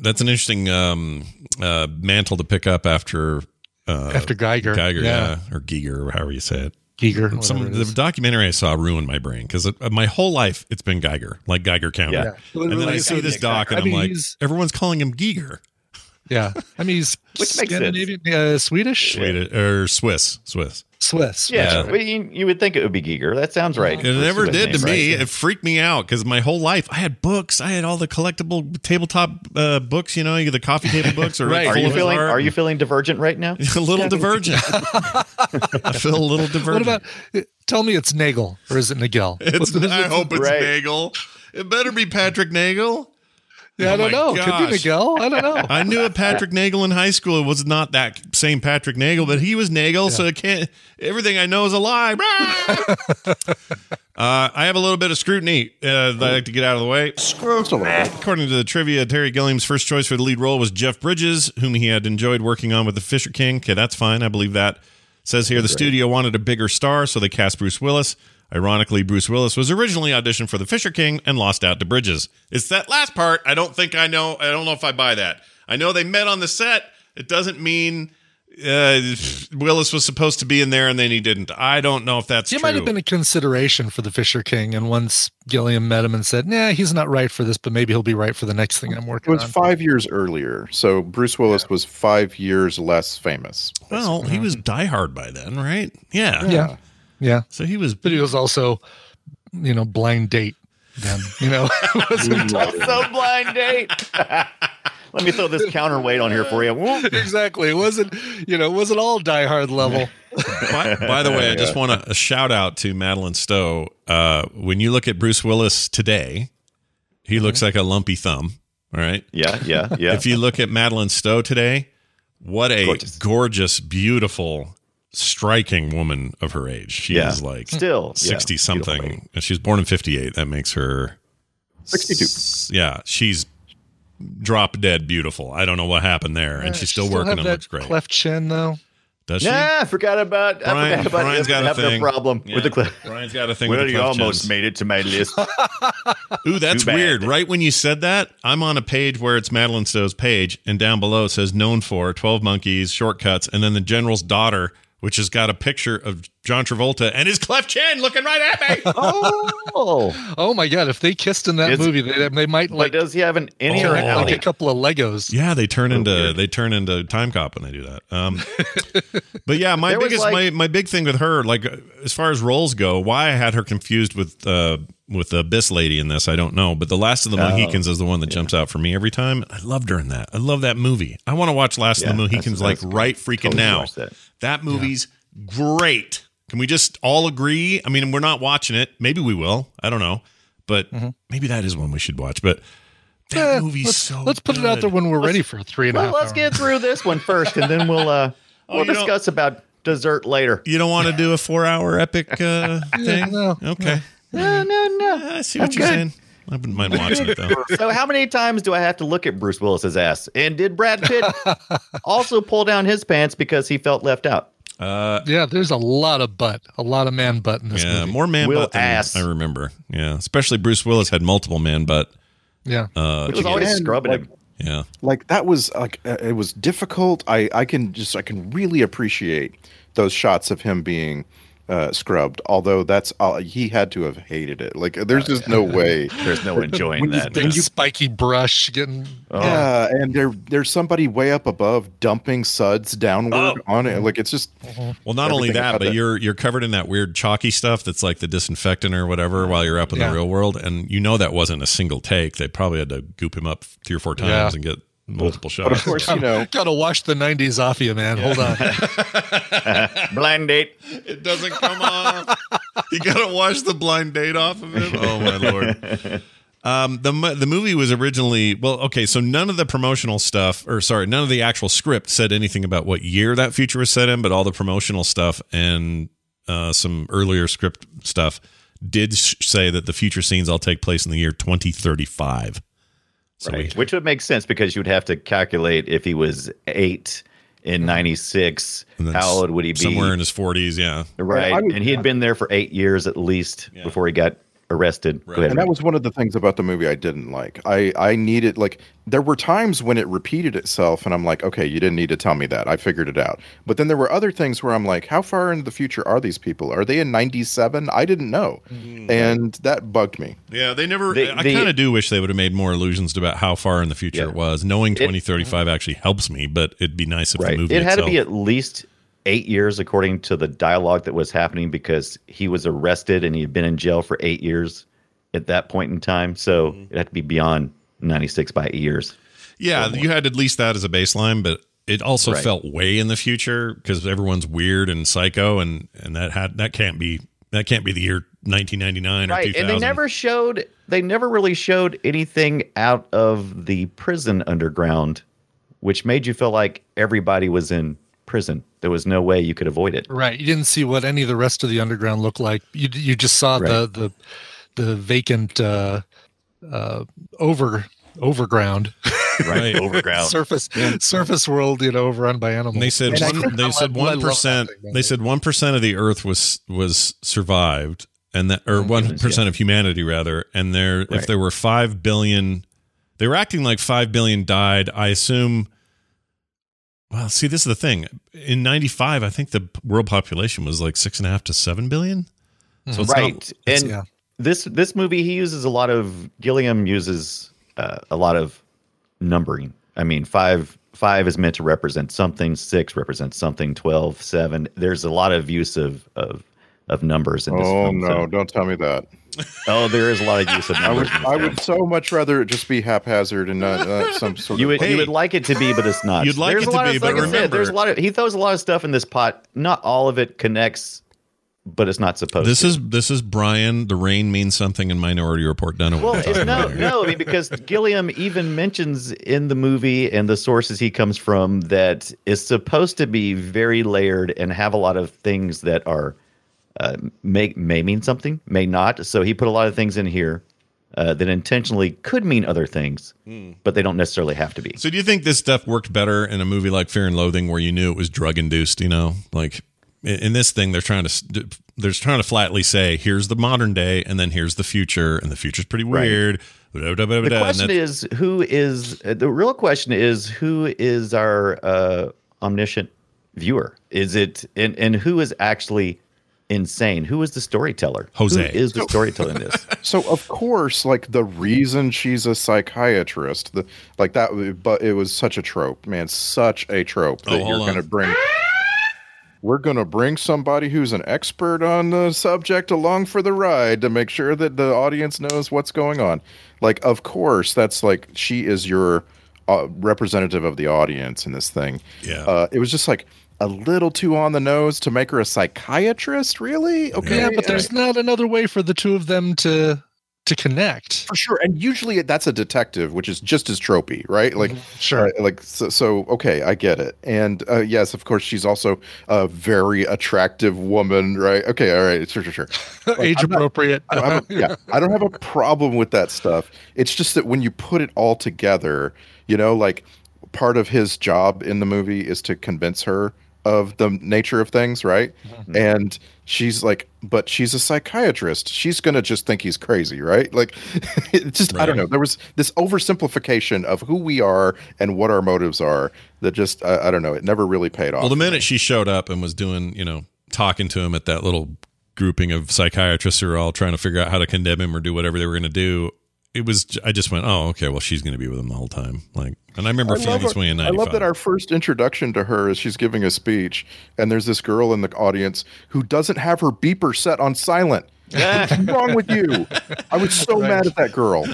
That's an interesting um, uh, mantle to pick up after uh, After Geiger, Geiger, yeah. yeah. or Giger, or however you say it. Giger, Some it the documentary I saw ruined my brain because my whole life it's been Geiger, like Geiger counter. Yeah. And then I see this doc and I I'm mean, like, everyone's calling him Giger, yeah. I mean, he's [LAUGHS] Which makes. Scandinavian, uh, Swedish, Swedish or Swiss, Swiss. Swiss. Yeah, Yeah. well, you, you would think it would be Giger. That sounds right. It never Swiss did to me. right? It freaked me out because my whole life I had books. I had all the collectible tabletop uh, books. You know, the coffee table [LAUGHS] books. Or Right. Are you feeling? Are you feeling divergent right now? [LAUGHS] a little divergent? [LAUGHS] I feel a little divergent. What about? Tell me it's Nagel or is it Nagel? It's, I hope it's Right. Nagel. It better be Patrick Nagel. Yeah, I Oh don't my know. Could be Nagel. I don't know. I knew a Patrick Nagel in high school. It was not that same Patrick Nagel, but he was Nagel, so it can't. Everything I know is a lie. [LAUGHS] uh, I have a little bit of scrutiny uh, that I like to get out of the way. Scrutiny. According to the trivia, Terry Gilliam's first choice for the lead role was Jeff Bridges, whom he had enjoyed working on with the Fisher King. Okay, that's fine. I believe that. Says here the studio wanted a bigger star, so they cast Bruce Willis. Ironically, Bruce Willis was originally auditioned for the Fisher King and lost out to Bridges. It's that last part. I don't think I know. I don't know if I buy that. I know they met on the set. It doesn't mean uh, Willis was supposed to be in there and then he didn't. I don't know if that's It true. might have been a consideration for the Fisher King, and once Gilliam met him and said, "Nah, he's not right for this, but maybe he'll be right for the next thing I'm working." It was on." five years earlier, so Bruce Willis was five years less famous. well, he was Die Hard by then, right? Yeah. yeah, yeah, So he was but he was also, you know, blind date. Then you know, [LAUGHS] it wasn't so blind date. [LAUGHS] Let me throw this counterweight on here for you. Whoop. exactly. It wasn't, you know, it wasn't all Die Hard level. by, by the way, I just want to a shout out to Madeleine Stowe. Uh, when you look at Bruce Willis today, he looks like a lumpy thumb. All right. Yeah, yeah, yeah. If you look at Madeleine Stowe today, what a Gorgeous. gorgeous, beautiful, striking woman of her age. She Yeah. is like Still 60 beautiful lady. something. And She's born in 58. That makes her 62. s- Yeah, she's drop dead beautiful. I don't know what happened there. And she's still, working and that looks great. Cleft chin though. Does she? Nah, I forgot about. I Brian- forgot about Brian's got a having thing. problem Yeah. with the clip. Brian's got a thing Well, with the you almost chins. made it to my list. [LAUGHS] Ooh, that's weird. Right when you said that, I'm on a page where it's Madeleine Stowe's page, and down below it says known for 12 Monkeys, Short Cuts, and then the general's daughter, which has got a picture of John Travolta and his cleft chin looking right at me. [LAUGHS] oh, Oh my god! If they kissed in that It's- movie, they, they might like does he have an any Oh, or turn like a couple of Legos. yeah, they turn into weird. they turn into Timecop when they do that. Um, [LAUGHS] but yeah, my There biggest like- my my big thing with her, like as far as roles go, why I had her confused with uh with the Abyss lady in this, I don't know. But the Last of the Oh, Mohicans is the one that jumps out for me every time. I loved her in that. I love that movie. I want to watch Last Yeah, of the that's- Mohicans like that's- right freaking totally now. Watch that. That movie's great. Can we just all agree? I mean, we're not watching it. Maybe we will. I don't know. But maybe that is one we should watch. But that Mm-hmm. Eh, movie's let's, so let's put it out there when we're ready for three and a well, half. let's hours. get through this one first, and then we'll uh, [LAUGHS] Oh, we'll discuss about dessert later. You don't want to do a four-hour epic uh, [LAUGHS] thing? no, okay. No, no, no. I see what I'm you're good. saying. I wouldn't mind watching it though. So, how many times do I have to look at Bruce Willis's ass? And did Brad Pitt [LAUGHS] also pull down his pants because he felt left out? Uh, Yeah, there's a lot of butt, a lot of man butt in this yeah, movie. more man Will butt than ass. I remember. Yeah, especially Bruce Willis had multiple man butt. yeah. Uh, It was always again, scrubbing like- him. yeah, like that was like uh, it was difficult i i can just i can really appreciate those shots of him being uh scrubbed although that's uh, he had to have hated it like there's just no [LAUGHS] way There's no enjoying when you that. Big spiky brush getting. yeah and there there's somebody way up above dumping suds downward on it like it's just Well, not only that, but that. you're you're covered in that weird chalky stuff that's like the disinfectant or whatever while you're up in Yeah. the real world, and you know that wasn't a single take. They probably had to goop him up three or four times Yeah. and get multiple but of shots. course you know Gotta wash the 90s off you, man. Hold on. [LAUGHS] Blind date. it doesn't come off. you gotta wash the blind date off of him. Oh my lord. Um, the the movie was originally well, okay. So none of the promotional stuff, or sorry, none of the actual script said anything about what year that future was set in, but all the promotional stuff and uh, some earlier script stuff did sh- say that the future scenes all take place in the year 2035. So we- Which would make sense because you'd have to calculate if he was eight in '96, how old would he be? Somewhere in his 40s, yeah. right, I would- and he had been there for eight years at least before he got arrested. Go ahead. and that was one of the things about the movie I didn't like. I I needed like there were times when it repeated itself, and I'm like, okay, you didn't need to tell me that. I figured it out. But then there were other things where I'm like, how far into the future are these people? Are they in '97? I didn't know, mm-hmm. and that bugged me. Yeah, they never. The- I the- kind of do wish they would have made more allusions about how far in the future Yeah. it was. Knowing 2035 actually helps me, but it'd be nice if the right. movie It had itself. to be at least eight years according to the dialogue that was happening because he was arrested and he had been in jail for eight years at that point in time. So Mm-hmm. it had to be beyond '96 by eight years. yeah, you had at least that as a baseline, but it also Right. felt way in the future because everyone's weird and psycho, and and that had that can't be that can't be the year 1999 or right 2000. and they never showed they never really showed anything out of the prison underground which made you feel like everybody was in prison there was no way you could avoid it Right. You didn't see what any of the rest of the underground looked like. You you just saw the the the vacant uh uh over overground Right. overground surface surface world, you know, overrun by animals. And they said Which is- one, they said one love percent. that thing, They said one percent of the Earth was was survived, and that or one yeah. of humanity rather. And there, if there were five billion, they were acting like five billion died. I assume. Well, see, this is the thing. In '95, I think the world population was like six and a half to seven billion. So it's right not, it's- and yeah. this this movie he uses a lot of gilliam uses uh, a lot of numbering i mean five five is meant to represent something six represents something 12 seven there's a lot of use of of of numbers in this Oh film, no! so- Don't tell me that. oh there is a lot of use of I numbers would I would so much rather it just be haphazard and not, not some [LAUGHS] sort You of. would Hey. you would like it to be, but it's not. You'd like there's it a to lot be, of, but like I said, there's a lot of he throws a lot of stuff in this pot. Not all of it connects, but it's not supposed. this to. is this is Brian. The rain means something in Minority Report. Don't well, we're no, about here. no. I mean, [LAUGHS] because Gilliam even mentions in the movie and the sources he comes from that is supposed to be very layered and have a lot of things that are uh, may may mean something, may not. So he put a lot of things in here uh, that intentionally could mean other things, but they don't necessarily have to be. So do you think this stuff worked better in a movie like Fear and Loathing where you knew it was drug induced, you know? Like in in this thing they're trying to they're trying to flatly say here's the modern day and then here's the future and the future's pretty Right. weird. the question is who is uh, the real question is who is our uh, omniscient viewer is it and, and who is actually insane who is the storyteller Jose. who is the storyteller in this [LAUGHS] So of course, like the reason she's a psychiatrist, the like that, but it was such a trope, man, such a trope Oh, that hold you're going to bring. We're going to bring somebody who's an expert on the subject along for the ride to make sure that the audience knows what's going on. Like, of course, that's like she is your uh, representative of the audience in this thing. Yeah. Uh, it was just like a little too on the nose to make her a psychiatrist. Really? Okay. Yeah, but there's not another way for the two of them to to connect. for sure and usually that's a detective which is just as tropey right like Sure. uh, like so, so okay i get it and uh, yes of course she's also a very attractive woman right okay all right sure sure sure [LAUGHS] Age appropriate. I don't have a, yeah i don't have a problem with that stuff it's just that when you put it all together you know like part of his job in the movie is to convince her of the nature of things, right? Mm-hmm. And she's like, but she's a psychiatrist. She's gonna just think he's crazy, right? Like, [LAUGHS] just I don't know. There was this oversimplification of who we are and what our motives are that just I, I don't know. It never really paid off. Well, the minute she showed up and was doing, you know, talking to him at that little grouping of psychiatrists who are all trying to figure out how to condemn him or do whatever they were going to do, it was. I just went, oh, okay. Well, she's going to be with him the whole time. Like, and I remember I feeling love, this way in I love that our first introduction to her is she's giving a speech, and there's this girl in the audience who doesn't have her beeper set on silent. What's wrong with you? I was so mad at that girl.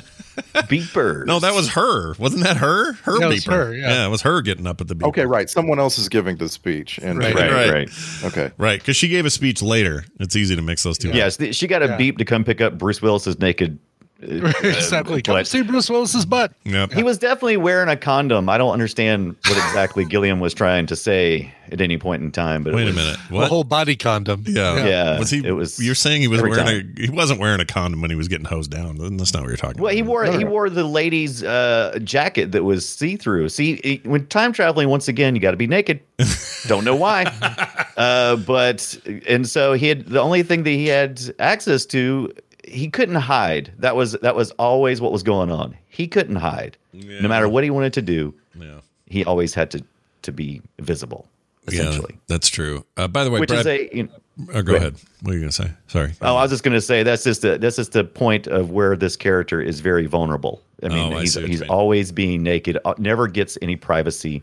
Beepers. no, that was her. Wasn't that her? Her That beeper. her, yeah. it was her getting up at the beeper. Okay, right. Someone else is giving the speech, and Right. right, right. right. okay, Right, because she gave a speech later. It's easy to mix those two. up. Yes, th- she got a Yeah. beep to come pick up Bruce Willis's naked. Uh, exactly. Come but- see Bruce Willis's butt. Yep. He was definitely wearing a condom. I don't understand what exactly Gilliam was trying to say at any point in time. But it Wait a was- minute. A What? whole body condom. yeah. Yeah, Was he? it was You're saying he was every wearing a? He wasn't wearing a condom when he was getting hosed down. That's not what you're talking Well, about. he wore he wore the lady's uh, jacket that was see through. See, he- when time traveling, once again, you got to be naked. [LAUGHS] Don't know why, [LAUGHS] uh, but and so he had the only thing that he had access to. He couldn't hide. That was that was always what was going on. He couldn't hide, no matter what he wanted to do. Yeah. He always had to to be visible, essentially. Yeah, that's true. Uh, by the way, Which Brad, is a you know, oh, go ahead. What are you going to say? Sorry. Oh, I was just going to say that's just the this is the point of where this character is very vulnerable. I mean, Oh, he's you he's always being naked, uh, never gets any privacy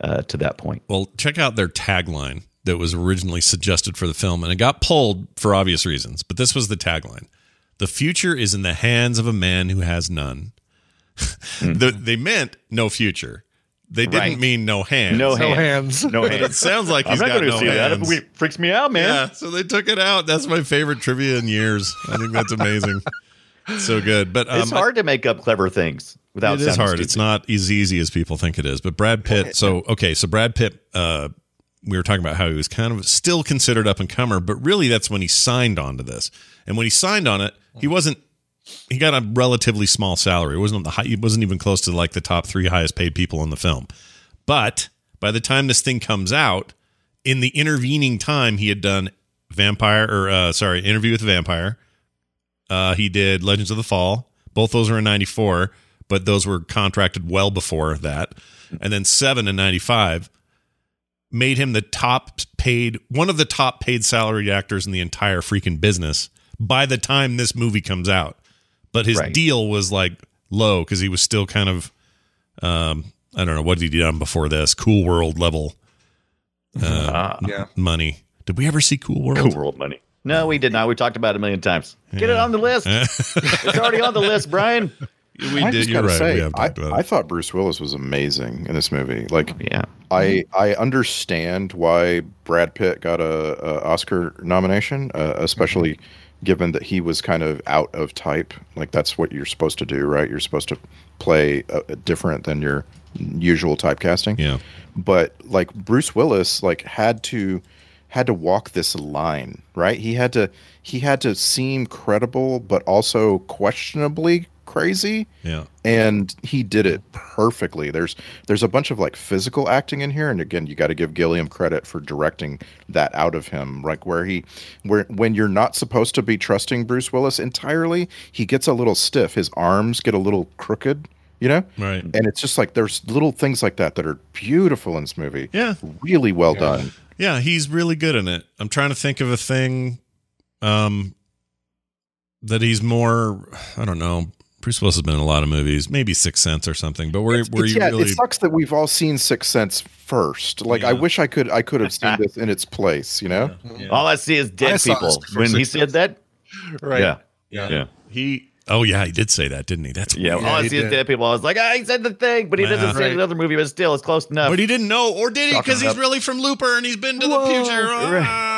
uh, to that point. Well, check out their tagline that was originally suggested for the film, and it got pulled for obvious reasons. But this was the tagline: "The future is in the hands of a man who has none." [LAUGHS] the, they meant no future. They didn't Right. mean no hands. No No hands. No [LAUGHS] hands. It sounds like I'm he's not got going to no see that. hands. It freaks me out, man. Yeah, so they took it out. That's my favorite trivia in years. I think that's amazing. [LAUGHS] so good, but um, it's hard to make up clever things without. it is hard. stupid. It's not as easy as people think it is. But Brad Pitt. So okay, so Brad Pitt. Uh, we were talking about how he was kind of still considered up and comer, but really that's when he signed on to this. And when he signed on it, he wasn't. He got a relatively small salary. It wasn't the high. He wasn't even close to like the top three highest paid people in the film. But by the time this thing comes out, in the intervening time, he had done Vampire or uh, sorry, Interview with the Vampire. Uh, he did Legends of the Fall. Both those were in '94, but those were contracted well before that. And then Seven in '95 made him the top paid, one of the top paid salaried actors in the entire freaking business by the time this movie comes out. But his Right. deal was like low because he was still kind of, um, I don't know what did he done before this Cool World level uh, Ah, Yeah. money. Did we ever see Cool World? cool world money. No, we did not. We talked about it a million times. Get it on the list. [LAUGHS] it's already on the list, Brian. we I did. just You're right. say, we have I, talked about I thought Bruce Willis was amazing in this movie. Like, Yeah. I I understand why Brad Pitt got a, a Oscar nomination, uh, especially given that he was kind of out of type. Like that's what you're supposed to do, right? You're supposed to play uh, different than your usual typecasting. Yeah. But like Bruce Willis, like had to had to walk this line, right? He had to he had to seem credible, but also questionably crazy Yeah. and he did it perfectly there's there's a bunch of like physical acting in here and again you got to give gilliam credit for directing that out of him like where he where when you're not supposed to be trusting bruce willis entirely he gets a little stiff his arms get a little crooked you know Right. and it's just like there's little things like that that are beautiful in this movie Yeah. really well done Yeah, he's really good in it. I'm trying to think of a thing um that he's more I don't know. Bruce Willis has been in a lot of movies, maybe Sixth Sense or something, but where where It's- you yeah, really it sucks that we've all seen Sixth Sense first. Like, I wish I could, I could have seen [LAUGHS] this in its place. You know, All I see is dead saw people. When he said that, [LAUGHS] Right. yeah, Yeah. yeah, he Oh yeah, he did say that, didn't he? That's yeah. weird. All I he see is dead people. I was like, ah, he said the thing, but he doesn't Yeah. say Right. the movie. But still, it's close enough. But he didn't know, or did he? Because he's about- really from Looper and he's been to the Whoa. future. Ah.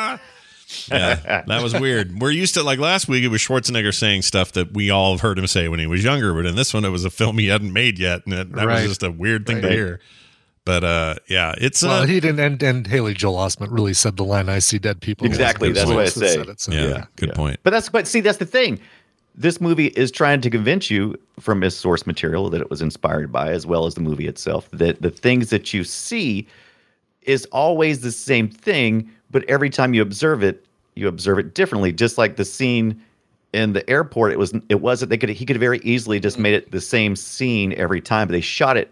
Yeah, [LAUGHS] that was weird. We're used to like last week. It was Schwarzenegger saying stuff that we all have heard him say when he was younger, but in this one, it was a film he hadn't made yet, and that, that Right. was just a weird thing to hear. But uh, yeah, it's Well, uh, he didn't, and, and Haley Joel Osment really said the line, "I see dead people." Exactly, that's what I say. said it, so, yeah, yeah. good Yeah. point. But that's but see that's the thing. This movie is trying to convince you from its source material that it was inspired by, as well as the movie itself, that the things that you see is always the same thing, but every time you observe it, you observe it differently. Just like the scene in the airport, it was it wasn't they could he could have very easily just made it the same scene every time, but they shot it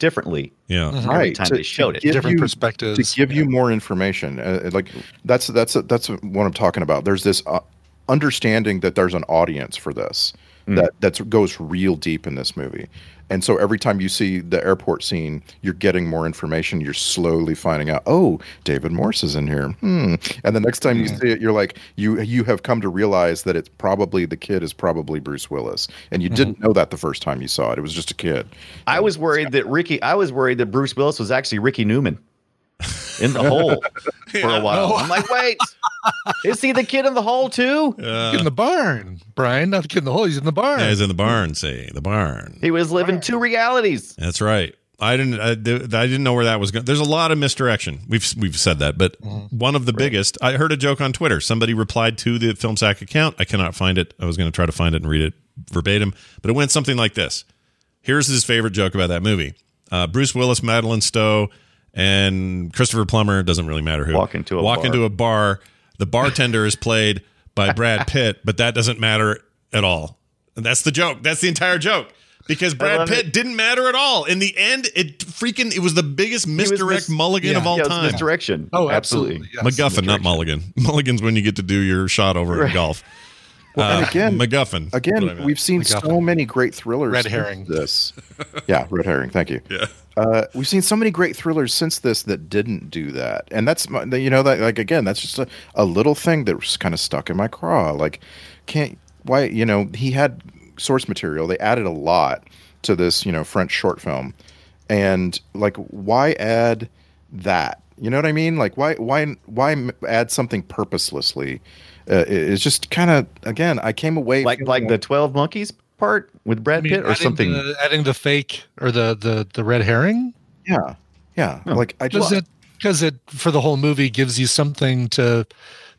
differently Yeah. every Right, time to- they showed it. Different you- perspectives. to give you more information. Uh, like that's that's that's what I'm talking about. There's this uh, understanding that there's an audience for this that that goes real deep in this movie. And so every time you see the airport scene, you're getting more information. You're slowly finding out, oh, David Morse is in here. Hmm. And the next time you see it, you're like, you you have come to realize that it's probably the kid is probably Bruce Willis, and you didn't know that the first time you saw it. It was just a kid. I was worried that Ricky. I was worried that Bruce Willis was actually Ricky Newman in the hole [LAUGHS] for a while. I'm like, wait, is he the kid in the hole too? in the barn, Brian. Not the kid in the hole. He's in the barn. Yeah, he's in the barn. See the barn. He was living two realities. That's right. I didn't. I, I didn't know where that was going. There's a lot of misdirection. We've we've said that, but one of the biggest. I heard a joke on Twitter. Somebody replied to the Film Sack account. I cannot find it. I was going to try to find it and read it verbatim, but it went something like this. Here's his favorite joke about that movie: uh, Bruce Willis, Madeleine Stowe, and Christopher Plummer. Doesn't really matter who. Walk into a walk bar. into a bar. The bartender is played by [LAUGHS] Brad Pitt, but that doesn't matter at all. And that's the joke. That's the entire joke. Because Brad Pitt it. didn't matter at all. In the end, it freaking it was the biggest misdirect mis- mulligan yeah. of all yeah, time. misdirection. oh, absolutely. absolutely. yes. MacGuffin, not mulligan. [LAUGHS] Mulligan's when you get to do your shot over in golf. Well, and Uh, again, MacGuffin. That's what I Again, we've seen so many great thrillers. Red herring. This, yeah, red herring. Thank you. Yeah. Uh, we've seen so many great thrillers since this that didn't do that, and that's you know that like again, that's just a, a little thing that was kind of stuck in my craw. Like, can't why you know he had source material. They added a lot to this you know French short film, and like why add that? You know what I mean? Like why why why add something purposelessly? Uh, it- it's just kind of again, I came away Like like the Twelve Monkeys part with I Brad mean, Pitt or something. The, adding the fake or the the the red herring. yeah yeah like I just because it for the whole movie gives you something to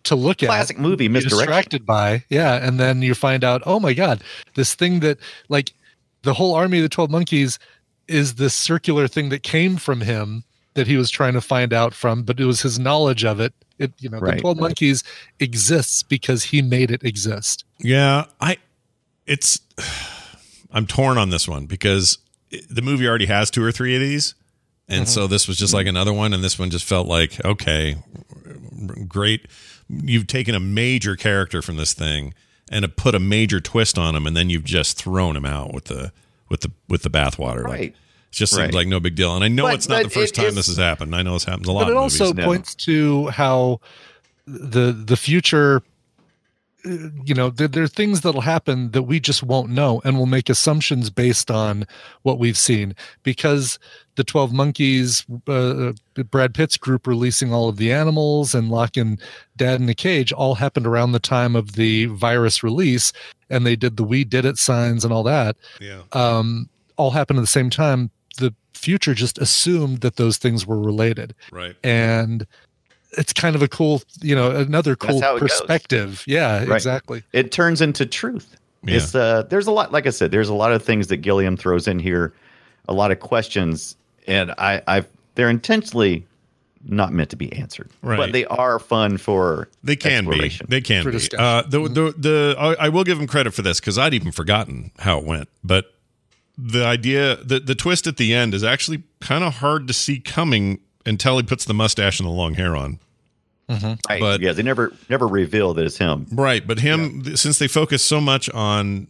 to look at Classic movie be misdirection. distracted by yeah and then you find out oh my god this thing that like the whole army of the 12 monkeys is this circular thing that came from him that he was trying to find out from but it was his knowledge of it it you know Right. the 12 monkeys exists because he made it exist Yeah, I it's [SIGHS] I'm torn on this one because it- the movie already has two or three of these. And so mm-hmm. this was just like mm-hmm. another one and this one just felt like okay, great. You've taken a major character from this thing and have put a major twist on him and then you've just thrown him out with the with the with the bathwater. Like, Right. it just seems Right. like no big deal. And I know But- it's not the first time is- this has happened. I know this happens a lot but it in also movies. Points to how the the future you know there, there are things that'll happen that we just won't know and we'll make assumptions based on what we've seen because the 12 monkeys uh, brad pitt's group releasing all of the animals and locking dad in a cage all happened around the time of the virus release and they did the we did it signs and all that Yeah. um, all happened at the same time the future just assumed that those things were related Right. and it's kind of a cool you know another cool how it goes. perspective yeah Right. exactly it turns into truth. Yeah. It's uh there's a lot like I said, there's a lot of things that Gilliam throws in here, a lot of questions, and I I've they're intentionally not meant to be answered. Right. But they are fun for They can be. They can For be. Uh, the the the I, I will give him credit for this because I'd even forgotten how it went. But the idea, the the twist at the end is actually kind of hard to see coming until he puts the mustache and the long hair on. Mm-hmm. Right. but- yeah, they never never reveal that it's him. Right, but him th- since they focus so much on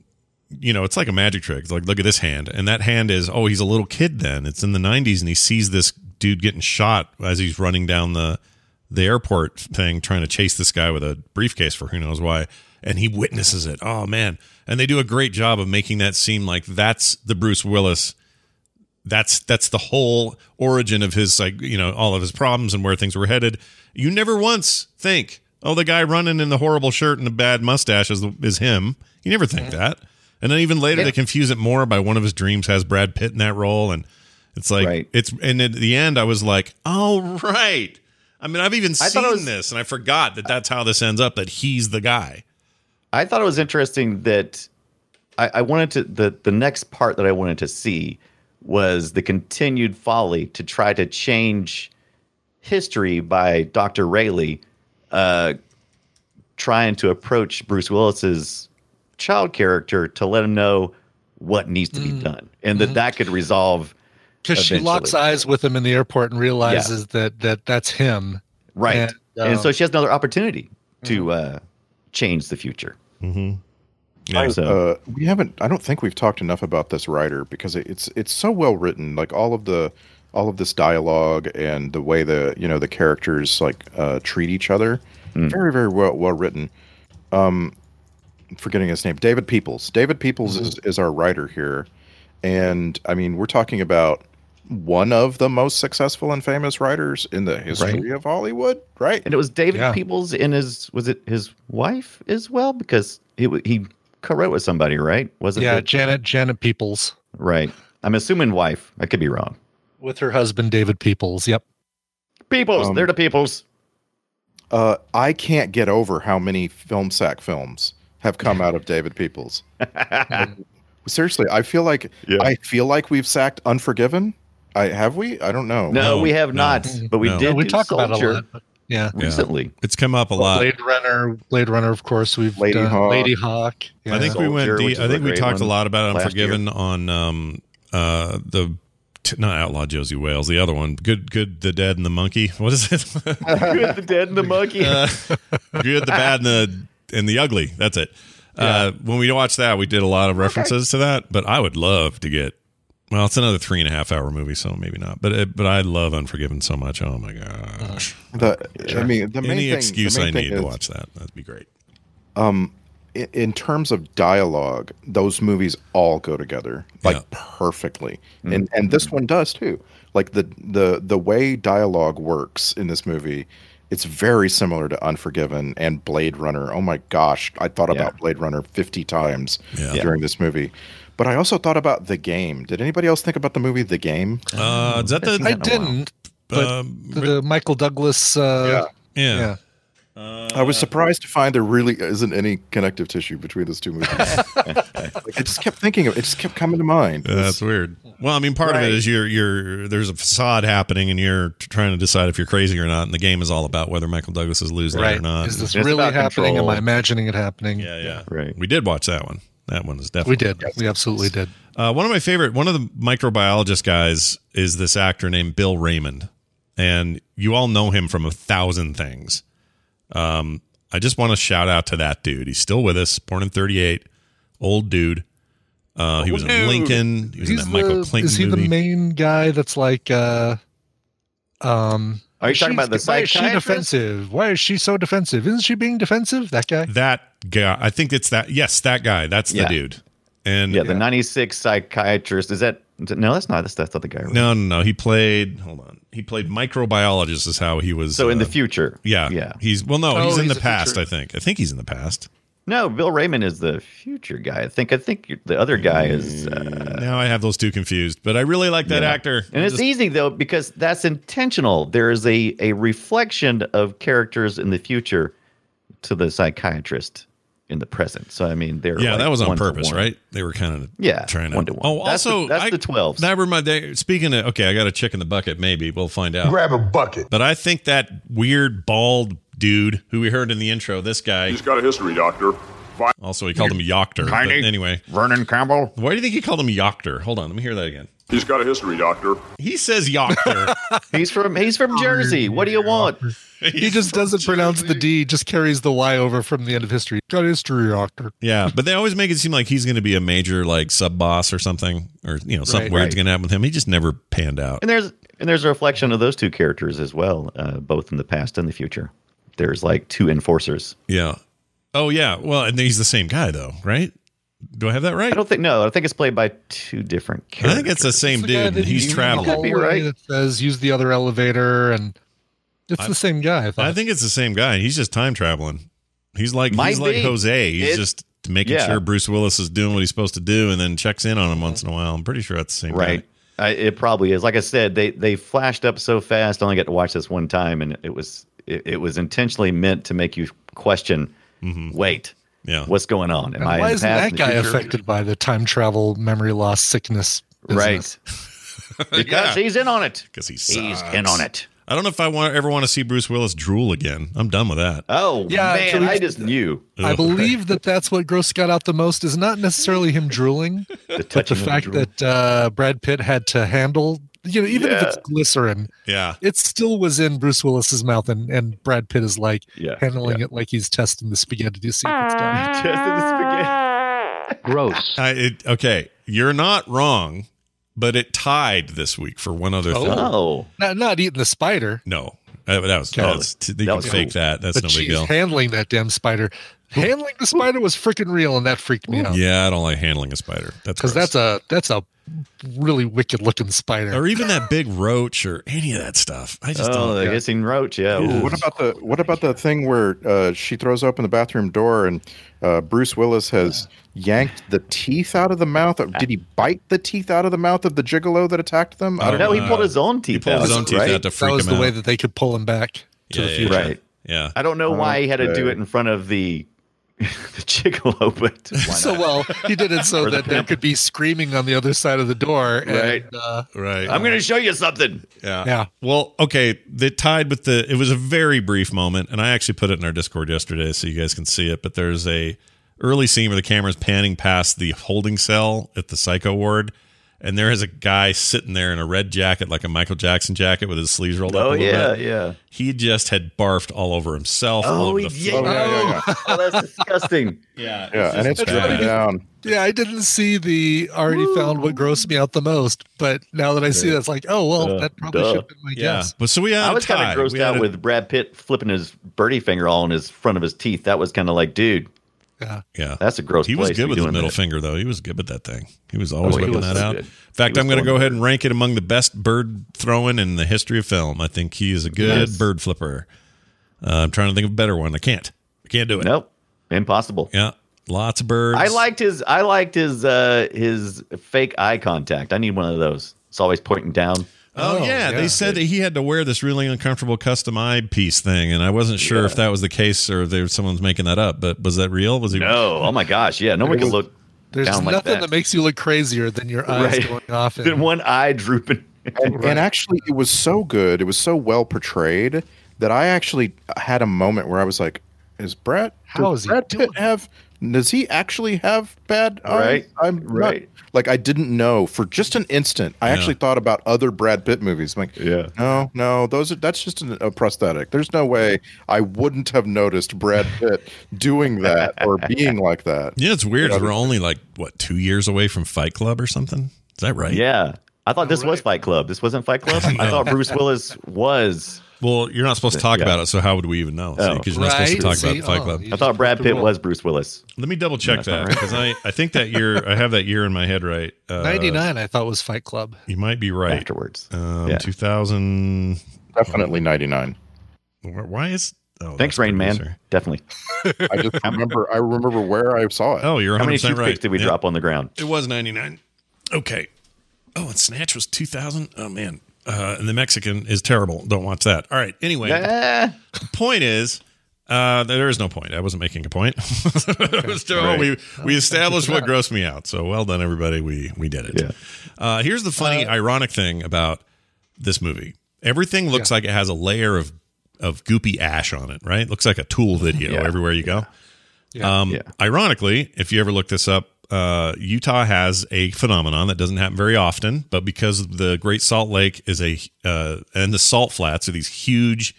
you know, it's like a magic trick. It's like look at this hand and that hand is oh, he's a little kid then. It's in the 90s and he sees this dude getting shot as he's running down the the airport thing trying to chase this guy with a briefcase for who knows why and he witnesses it. Oh man. And they do a great job of making that seem like that's the Bruce Willis that's that's the whole origin of his like you know all of his problems and where things were headed. You never once think oh the guy running in the horrible shirt and the bad mustache is, is him. You never think mm-hmm. that. And then even later Yeah. they confuse it more by one of his dreams has brad pitt in that role. And it's like Right. it's and at the end i was like oh right. I mean i've even I seen was- this and i forgot that that's how this ends up that he's the guy. I thought it was interesting that I, I wanted to the the next part that I wanted to see was the continued folly to try to change history by Dr. Railly uh, trying to approach Bruce Willis's child character to let him know what needs to be done and that that could resolve Because she locks eyes with him in the airport and realizes that that that's him. right. And, and, so um, she has another opportunity to uh, change the future Yeah. so Uh, we haven't. I don't think we've talked enough about this writer because it- it's it's so well written. Like all of the all of this dialogue and the way the you know the characters like uh, treat each other, very very well well written. Um, forgetting his name, David Peoples. David Peoples is is our writer here, and I mean we're talking about one of the most successful and famous writers in the history of Hollywood, right? and it was David Yeah. Peoples and his was it his wife as well because he he co-wrote with somebody right was it yeah, the- Janet Janet Peoples right I'm assuming wife I could be wrong with her husband David Peoples. Yep. Peoples Um, they're the Peoples Uh, I can't get over how many film sack films have come out of David Peoples. [LAUGHS] Seriously, I feel like Yeah. I feel like we've sacked Unforgiven. I have we? I don't know. no, No, we have no, not but we no. did we do talk about it a lot. but Yeah. Yeah. recently It's come up a lot. Blade Runner, Blade Runner, of course. We've Lady done Hawk. Ladyhawke. I think we went. which Deep, I think we talked a lot about last Unforgiven on um uh the t- not Outlaw Josey Wales, the other one. Good, good, the dead and the monkey. [LAUGHS] What is it? [LAUGHS] [LAUGHS] Good, the dead and the monkey Uh, good, the bad, and the and the ugly. That's it. Uh, when we watched that, we did a lot of references to that. But I would love to get. Well, it's another three and a half hour movie, so maybe not. But it, but I love Unforgiven so much. Oh my gosh! The, I mean, the main Any thing, excuse main I need to watch that. That'd be great. Um, in, in terms of dialogue, those movies all go together like Yeah. perfectly, mm-hmm. and and this mm-hmm. one does too. Like the the the way dialogue works in this movie, it's very similar to Unforgiven and Blade Runner. Oh my gosh, I thought Yeah. about Blade Runner fifty times Yeah. during this movie. But I also thought about The Game. Did anybody else think about the movie The Game? Uh, is that the? I Been didn't. But um, the, the Michael Douglas. Uh, yeah. yeah. I was surprised to find there really isn't any connective tissue between those two movies. [LAUGHS] like, I just kept thinking of it; just kept coming to mind. Yeah, That's weird. Well, I mean, part of it is you're you're there's a facade happening, and you're trying to decide if you're crazy or not. And the game is all about whether Michael Douglas is losing Right. or not. Is this It's really happening? control. Am I imagining it happening? yeah, yeah, Right. We did watch that one. That one is definitely. We did. We absolutely did. Uh, one of my favorite, one of the microbiologist guys is this actor named Bill Raymond, and you all know him from a thousand things. Um, I just want to shout out to that dude. He's still with us. Born in '38, old dude. Uh, he was in. Lincoln. He was in He's that Michael the- Clinton is he movie. the main guy that's like uh um Are you talking about the why is she defensive? Why is she so defensive? Isn't she being defensive? That guy? that guy. I think it's that. Yes, that guy. That's the dude. And Yeah, the '96 psychiatrist. Is that no? That's not. That's, that's not the guy. right? no, no, no. He played. Hold on. He played microbiologist. Is how he was. So in the uh, future. Yeah, yeah. He's well, no, Oh, he's in the past. future. I think. I think he's in the past. No, Bill Raymond is the future guy. I think. I think the other guy is. Uh, now I have those two confused, but I really like that yeah. actor. And it's Just- easy though because that's intentional. There is a a reflection of characters in the future to the psychiatrist in the present. So I mean, they're yeah, like that was on purpose, right? They were kind of Yeah, trying to one to one. Oh, That's the- also that's I- the 12s. That remind they, speaking of okay, I got a chick in the bucket. Maybe we'll find out. Grab a bucket. But I think that weird bald dude who we heard in the intro, this guy, He's got a history, Doctor. Vi- also he called him Yoctor. But Tiny. anyway, Vernon Campbell. why do you think he called him Yoctor? Hold on, let me hear that again. He's got a history, Doctor. He says Yoctor. [LAUGHS] He's from he's from Jersey. What do you want? [LAUGHS] He just doesn't pronounce the D, just carries the Y over from the end of history. Got history, doctor. Yeah, but they always make it seem like he's going to be a major like sub boss or something, or you know something Right, weird's right. going to happen with him. He just never panned out. And there's and there's a reflection of those two characters as well, uh, both in the past and the future. There's like two enforcers. Yeah. Oh yeah. Well, and he's the same guy though, right? Do I have that right? I don't think no. I think it's played by two different characters. I think it's the same It's the dude. that and He's traveling. Could be right. That says use the other elevator, and it's the same guy. I thought. I think it's the same guy. He's just time traveling. He's like Might he's like be. Jose. He's It- just making yeah. sure Bruce Willis is doing what he's supposed to do, and then checks in on him once in a while. I'm pretty sure that's the same right. guy. I, it probably is. Like I said, they they flashed up so fast. I only got to watch this one time, and it was it, it was intentionally meant to make you question. Wait, Yeah. what's going on? Am And I why isn't that guy future? affected by the time travel, memory loss, sickness? business? Right. [LAUGHS] because Yeah. he's in on it. 'Cause he He's sucks. in on it. I don't know if I want ever want to see Bruce Willis drool again. I'm done with that. Oh Yeah, man, actually- I just knew I believe that that's what grossed Scott out the most is not necessarily him drooling, the but the fact drool. that uh, Brad Pitt had to handle, you know, even if it's glycerin, Yeah. it still was in Bruce Willis's mouth, and, and Brad Pitt is like Yeah, handling it like he's testing the spaghetti to see if it's done. [LAUGHS] Testing the spaghetti. [LAUGHS] Gross. I, it, okay, you're not wrong, but it tied this week for one other thing. Oh, oh. Not, not eating the spider, No, that, that was, that was they That can was fake cool. that. That's but no big deal. handling that damn spider. handling the spider was freaking real, and that freaked me out. Yeah, I don't like handling a spider. That's because that's a that's a really wicked looking spider. or even that big roach or any of that stuff. I just oh, don't. the hissing roach. Yeah. Ooh. What about the what about the thing where uh, she throws open the bathroom door and uh, Bruce Willis has yanked the teeth out of the mouth? Of, did he bite the teeth out of the mouth of the gigolo that attacked them? I don't no, he uh, pulled his own teeth He pulled out. his own teeth right? out to that was him the way that they could pull him back to Yeah, the yeah, future. Right. Yeah. I don't know why he had to do it in front of the [LAUGHS] the gigolo, but [LAUGHS] why So well, he did it so Or the that there could be screaming on the other side of the door. And, Right. Uh, Right. I'm going to show you something. Yeah. Yeah. Well, okay. They tied with the. It was a very brief moment, and I actually put it in our Discord yesterday so you guys can see it. But there's a early scene where the camera's panning past the holding cell at the psycho ward, and there is a guy sitting there in a red jacket, like a Michael Jackson jacket, with his sleeves rolled up. Oh yeah, bit. yeah. He just had barfed all over himself. all Oh, over the yeah. floor. Oh, yeah, yeah, yeah. Oh, that's disgusting. [LAUGHS] yeah. Yeah, and it's just dripping down. yeah, I didn't see the already found what grossed me out the most, but now that I see that, it's like, oh well, Uh, that probably duh. should have been my Yeah. guess. But so we had I a was kind of grossed We out a- with Brad Pitt flipping his birdie finger all in his front of his teeth. That was kind of like, dude, Yeah, Yeah. that's a gross. He was place good with his doing middle that. finger, though. He was good with that thing. He was always Oh, whipping was that so out. good. In fact, I'm going to go ahead and rank it among the best bird throwing in the history of film. I think he is a good Yes. bird flipper. Uh, I'm trying to think of a better one. I can't. I can't do it. Nope, impossible. Yeah, lots of birds. I liked his. I liked his. uh His fake eye contact. I need one of those. It's always pointing down. Oh, Oh, yeah. yeah. they said that he had to wear this really uncomfortable custom eye piece thing, and I wasn't sure if that was the case or if there someone's making that up. But was that real? Was he? No, oh my gosh, yeah. Nobody can look there's down like nothing that. that. makes you look crazier than your eyes Right. going off. Then And, one eye drooping. [LAUGHS] And, and actually, it was so good. It was so well portrayed that I actually had a moment where I was like, "Is Brett? How does is he Brad doing have? Does he actually have bad eyes? Right, I'm right. Not, like I didn't know for just an instant. I Yeah. actually thought about other Brad Pitt movies. I'm like, Yeah. no, no, those are that's just an, a prosthetic. There's no way I wouldn't have noticed Brad Pitt doing that or [LAUGHS] being like that. Yeah, it's weird. We're only like what two years away from Fight Club or something. Is that right? Yeah, I thought this was Fight Club. This wasn't Fight Club. [LAUGHS] I thought Bruce Willis was. Well, you're not supposed to talk Yeah. about it, so how would we even know? Oh. Because you're not supposed to talk See? about Fight Oh, Club. you I thought Brad Pitt was Bruce Willis. Let me double check That's not that right. because I, I think that year I have that year in my head right. Uh, 99, I thought was Fight Club. You might be right. Afterwards, Um, Yeah. 2000. Definitely 99. Why is? Oh, thanks, that's Rain Man. producer. Definitely. [LAUGHS] I just remember. I remember where I saw it. Oh, you're 100 How many percent toothpicks right. did we Yeah. drop on the ground? It was 99. Okay. Oh, and Snatch was 2000. Oh man. Uh, and the Mexican is terrible. Don't watch that. All right. Anyway, point is, uh, there is no point. I wasn't making a point. [LAUGHS] Just- Right. We we established what grossed me out. So well done, everybody. We we did it. Yeah. Uh, here's the funny, ironic thing about this movie. Everything looks like it has a layer of of goopy ash on it. Right? Looks like a Tool video [LAUGHS] Yeah. everywhere you go. Yeah. Um, Yeah. Ironically, if you ever look this up, uh, Utah has a phenomenon that doesn't happen very often, but because the Great Salt Lake is a uh, and the salt flats are these huge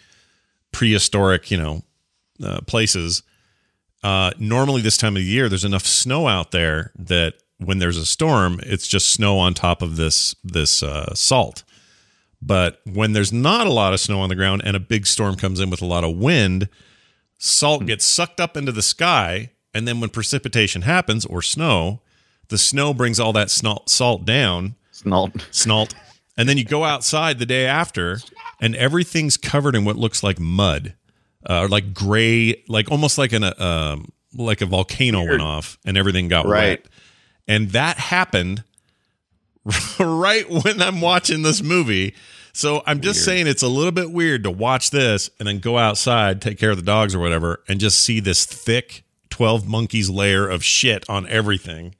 prehistoric, you know, uh, places. Uh, normally, this time of the year, there's enough snow out there that when there's a storm, it's just snow on top of this this uh, salt. But when there's not a lot of snow on the ground and a big storm comes in with a lot of wind, salt gets sucked up into the sky, and then when precipitation happens or snow, the snow brings all that snalt, salt down, Snalt. snalt, and then you go outside the day after, and everything's covered in what looks like mud, uh, or like gray, like almost like an uh, um, like a volcano went off, and everything got Right. wet, and that happened [LAUGHS] right when I'm watching this movie. So I'm just saying it's a little bit weird to watch this and then go outside, take care of the dogs or whatever, and just see this thick 12 monkeys layer of shit on everything.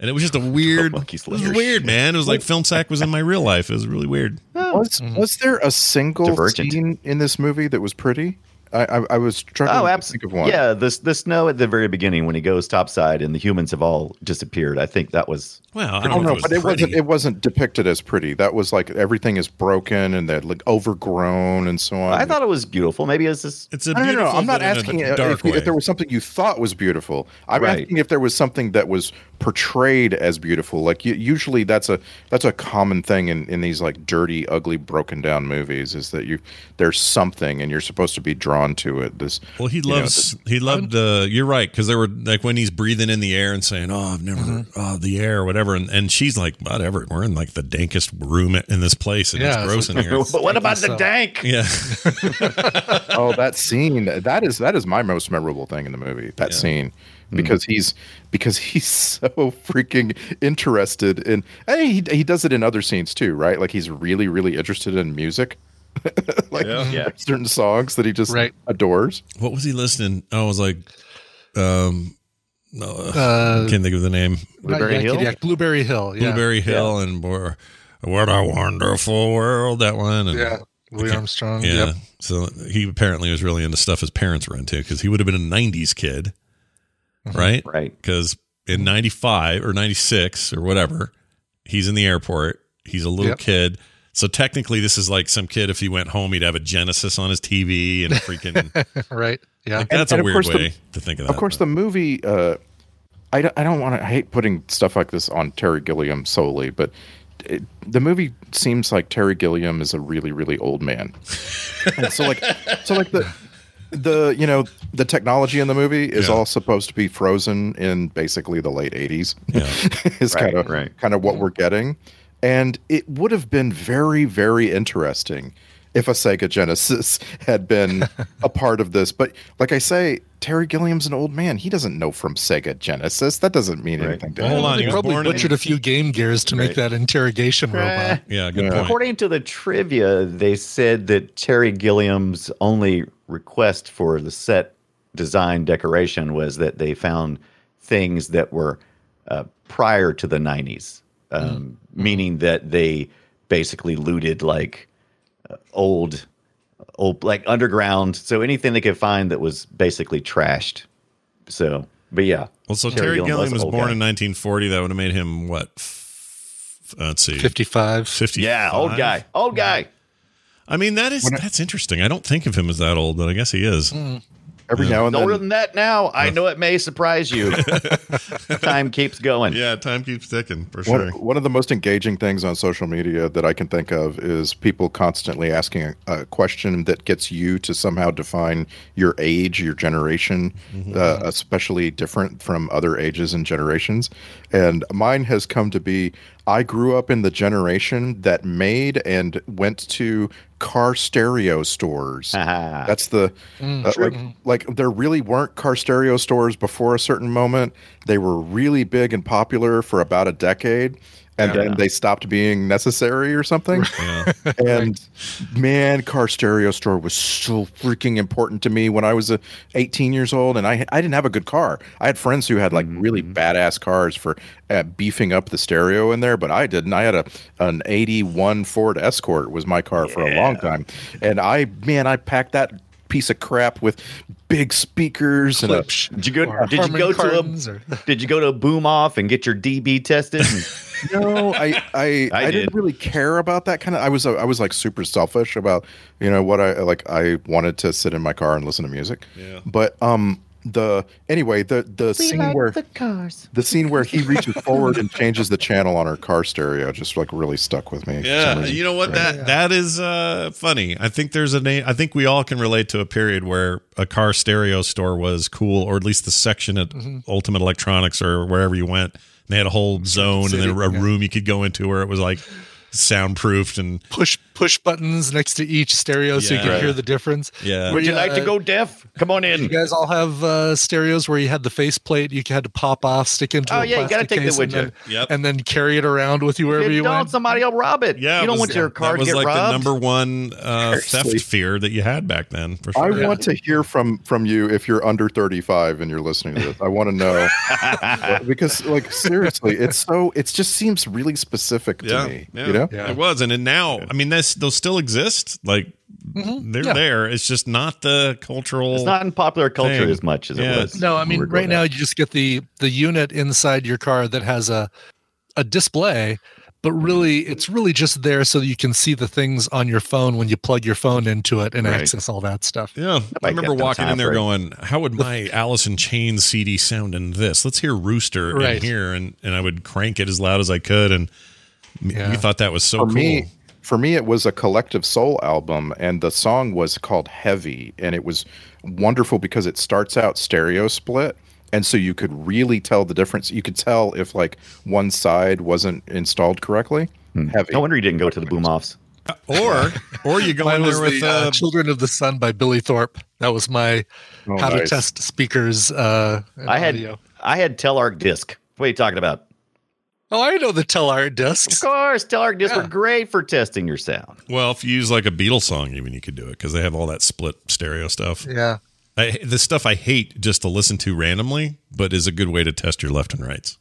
And it was just a weird, it monkeys was layer of weird, man. It was like film sack was in my real life. It was really weird. Was mm-hmm. was there a single Divergent. scene in this movie that was pretty? I I, I was trying Oh, to absolutely. think of one. Yeah, the the snow at the very beginning when he goes topside and the humans have all disappeared. I think that was Well, I I don't don't know, know, but it it was wasn't it wasn't depicted as pretty. That was like everything is broken and they're like overgrown and so on. I thought it was beautiful. Maybe it's just It's a No, no, beautiful. no. I'm not but in a asking if, if, if there was something you thought was beautiful. I'm Right. asking if there was something that was portrayed as beautiful. Like usually, that's a that's a common thing in, in these like dirty, ugly, broken down movies. Is that you there's something and you're supposed to be drawn to it. This Well, he you know, loves. he loved. Uh, you're right because there were like when he's breathing in the air and saying, "Oh, I've never, Mm-hmm. oh, the air, or whatever," and, and she's like, "Whatever, we're in like the dankest room in this place, and Yeah, it's gross it's in [LAUGHS] here." But what about the so. dank? yeah, [LAUGHS] oh that scene that is that is my most memorable thing in the movie that Yeah. scene because he's because he's [LAUGHS] so freaking interested in hey he, he does it in other scenes too right like he's really really interested in music [LAUGHS] like Yeah. certain songs that he just Right. adores what was he listening? Oh, I was like, um, no, Uh, can't think of the name. Blueberry Yakety Hill? Yak, Blueberry Hill. Yeah. Blueberry Hill and Bor- What a Wonderful World. That one. And, Yeah. Louis Armstrong. Yeah. Yep. So he apparently was really into stuff his parents were into because he would have been a 90s kid. Right? Right. Because in 95 or 96 or whatever, he's in the airport. He's a little Yep. kid. So technically, this is like some kid, if he went home, he'd have a Genesis on his TV and freaking. [LAUGHS] right. Yeah. like, that's and a of weird course the- way to think of that. of course the movie uh i don't, I don't want to i hate putting stuff like this on terry gilliam solely but it, the movie seems like terry gilliam is a really really old man and so like so like the the you know the technology in the movie is Yeah. all supposed to be frozen in basically the late 80s Yeah. [LAUGHS] is Right, kind of right. kind of what we're getting and it would have been very very interesting if a Sega Genesis [LAUGHS] had been a part of this but like I say Terry Gilliam's an old man he doesn't know from Sega Genesis that doesn't mean Right. anything to Well, him hold on, he probably born in- butchered a few game gears to make that interrogation robot. Yeah, good Yeah. point. According to the trivia, they said that Terry Gilliam's only request for the set design decoration was that they found things that were uh, prior to the 90s, um, meaning that they basically looted like uh, old, old, like underground. So anything they could find that was basically trashed. So, but yeah. Well, so Terry Terry Gilliam Gilliam was was born guy. in 1940. That would have made him what? F- let's see, 55. 50. Yeah, old guy, old guy. I mean, that is that's interesting. I don't think of him as that old, but I guess he is. every now and Older then than that now. I know it may surprise you. [LAUGHS] Time keeps going. Yeah, time keeps ticking for One, sure. one of the most engaging things on social media that I can think of is people constantly asking a, a question that gets you to somehow define your age, your generation, uh, especially different from other ages and generations. And mine has come to be I grew up in the generation that made and went to car stereo stores. Ah. That's the uh, like like there really weren't car stereo stores before a certain moment. They were really big and popular for about a decade and then they stopped being necessary or something. Yeah. [LAUGHS] And man, car stereo store was so freaking important to me when I was uh, 18 years old and I I didn't have a good car. I had friends who had like really badass cars for uh, beefing up the stereo in there, but I didn't. I had a an 81 Ford Escort was my car for a long time. And I man, I packed that piece of crap with big speakers and a, Did you go? Did you go to a? or- [LAUGHS] Did you go to a boom off and get your DB tested? [LAUGHS] no, I I, [LAUGHS] I, I didn't really care about that kind of. I was I was like super selfish about you know what I like. I wanted to sit in my car and listen to music. Yeah. But um the anyway the the scene where the cars. scene where he [LAUGHS] reaches forward and changes the channel on her car stereo just like really stuck with me. Yeah, you know what? That that is uh, funny. I think there's a name. I think we all can relate to a period where a car stereo store was cool, or at least the section at Ultimate Electronics or wherever you went. And they had a whole zone and then a room you could go into where it was like soundproofed and push push buttons next to each stereo so you can hear the difference. yeah. Would you like to go deaf? Come on in. You guys all have uh, stereos where you had the faceplate you had to pop off, stick into. Oh, a yeah, you gotta take it case with and you. then, Yep. and then carry it around with you wherever If you you don't, went. somebody will rob it. Yeah, you don't was- want your that car to was get like robbed. the number one uh, theft fear that you had back then. For sure. I sure. want to hear from from you if you're under 35 and you're listening to this. I want to know [LAUGHS] because like seriously, it's so it just seems really specific to Yeah, me. yeah. You Yeah. Yeah. It was, and, and now, I mean, this those still exist. Like Mhm. they're Yeah. there. It's just not the cultural. It's not in popular culture Thing. as much as Yeah, it was. No, I mean, we were growing right now up. you just get the the unit inside your car that has a a display, but really it's really just there so that you can see the things on your phone when you plug your phone into it and Right. access all that stuff. Yeah, I might remember walking in there halfway. going, "How would my Alice in Chains CD sound in this? Let's hear Rooster in Right. here," and and I would crank it as loud as I could, and m- Yeah. you thought that was so for cool. me for me it was a collective soul album and the song was called heavy and it was wonderful because it starts out stereo split and so you could really tell the difference you could tell if like one side wasn't installed correctly heavy No wonder you didn't go to the boom offs. or [LAUGHS] or you go Mine in there with the uh, uh, "Children of the Sun" by Billy Thorpe. That was my Oh, how to test speakers. Uh, and I had audio. I had Telarc disc. What are you talking about? Oh, I know the Telarc Of discs. Of course, Telarc discs Yeah. were great for testing your sound. well, if you use like a Beatles song, even you could do it because they have all that split stereo stuff. Yeah. I, the stuff I hate just to listen to randomly, but is a good way to test your left and rights.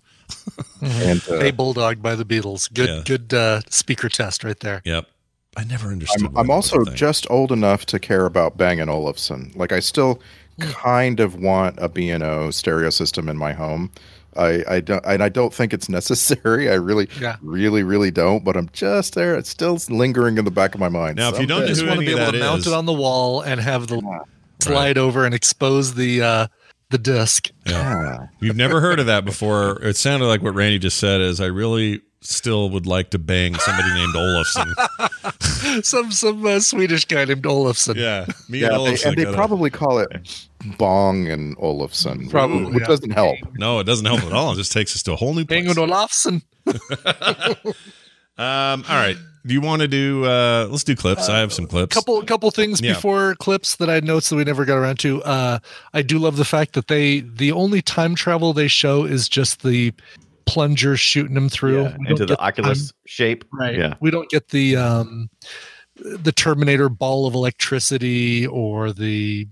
and uh, Hey Bulldog by the Beatles. Good, Yeah. good uh, speaker test right there. Yep, I never understood. I'm, I'm that was a also just old enough to care about Bang and Olufsen. Like I still kind of want a B&O stereo system in my home. I, I don't and I don't think it's necessary. [LAUGHS] I really, Yeah. really, really don't. But I'm just there. It's still lingering in the back of my mind. Now, if you don't Someday. just want to be able to that mount it on the wall and have the slide over and expose the uh, the disc. Yeah. You've never heard of that before. It sounded like what Randy just said. Is I really still would like to bang somebody named Olafson. [LAUGHS] some some uh, Swedish guy named Olafson. Yeah, me Yeah, and they, and they probably call it Bong and Olufsen, Probably, which yeah. doesn't help. no, it doesn't help at all. It just takes us to a whole new place. Bang Olafson. [LAUGHS] Um, all right. Do you want to do? Uh, let's do clips. I have some clips. couple couple things Yeah. before clips that I noticed that we never got around to. Uh, I do love the fact that they the only time travel they show is just the plunger shooting them through Yeah, into the Oculus shape. Right. Yeah. We don't get the um the Terminator ball of electricity or the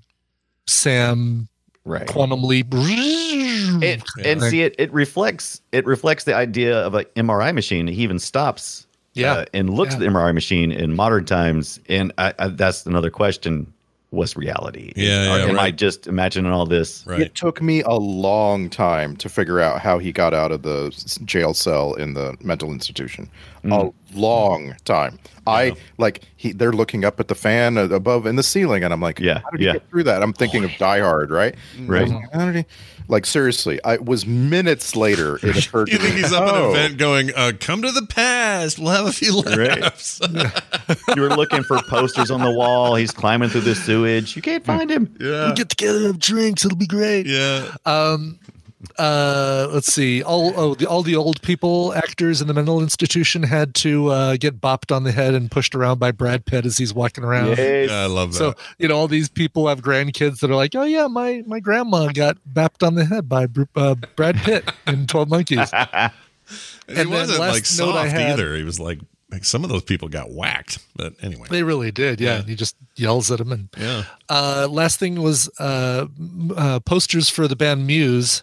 Sam Right. quantum leap. It, and see it it reflects it reflects the idea of an MRI machine. He even stops Yeah. uh, and looks Yeah. at the MRI machine in modern times. And I, I, that's another question: What's reality? Yeah, yeah, Am I just imagining all this? Right. It took me a long time to figure out how he got out of the jail cell in the mental institution. A long time. I like he. They're looking up at the fan uh, above in the ceiling, and I'm like, Yeah, how did he yeah. get through that? I'm thinking of Die Hard, right? Right. I was like, how did he- like seriously, I was minutes later. It [LAUGHS] occurred. You to think me, he's up at an oh, event going, uh, "Come to the past. We'll have a few Right. laughs." [LAUGHS] You were looking for posters on the wall. He's climbing through the sewage. You can't find him. yeah, we Get together and have drinks. It'll be great. yeah. Um, uh, let's see. All oh, the, all the old people actors in the mental institution had to uh, get bopped on the head and pushed around by Brad Pitt as he's walking around. Yes. Yeah, I love that. So you know, all these people have grandkids that are like, "Oh yeah, my my grandma got bopped on the head by uh, Brad Pitt in Twelve Monkeys." and [LAUGHS] he and wasn't like note I soft had- either. He was like, like some of those people got whacked. But anyway, They really did, yeah. Yeah. And he just yells at them And yeah. uh, last thing was uh, uh, posters for the band Muse.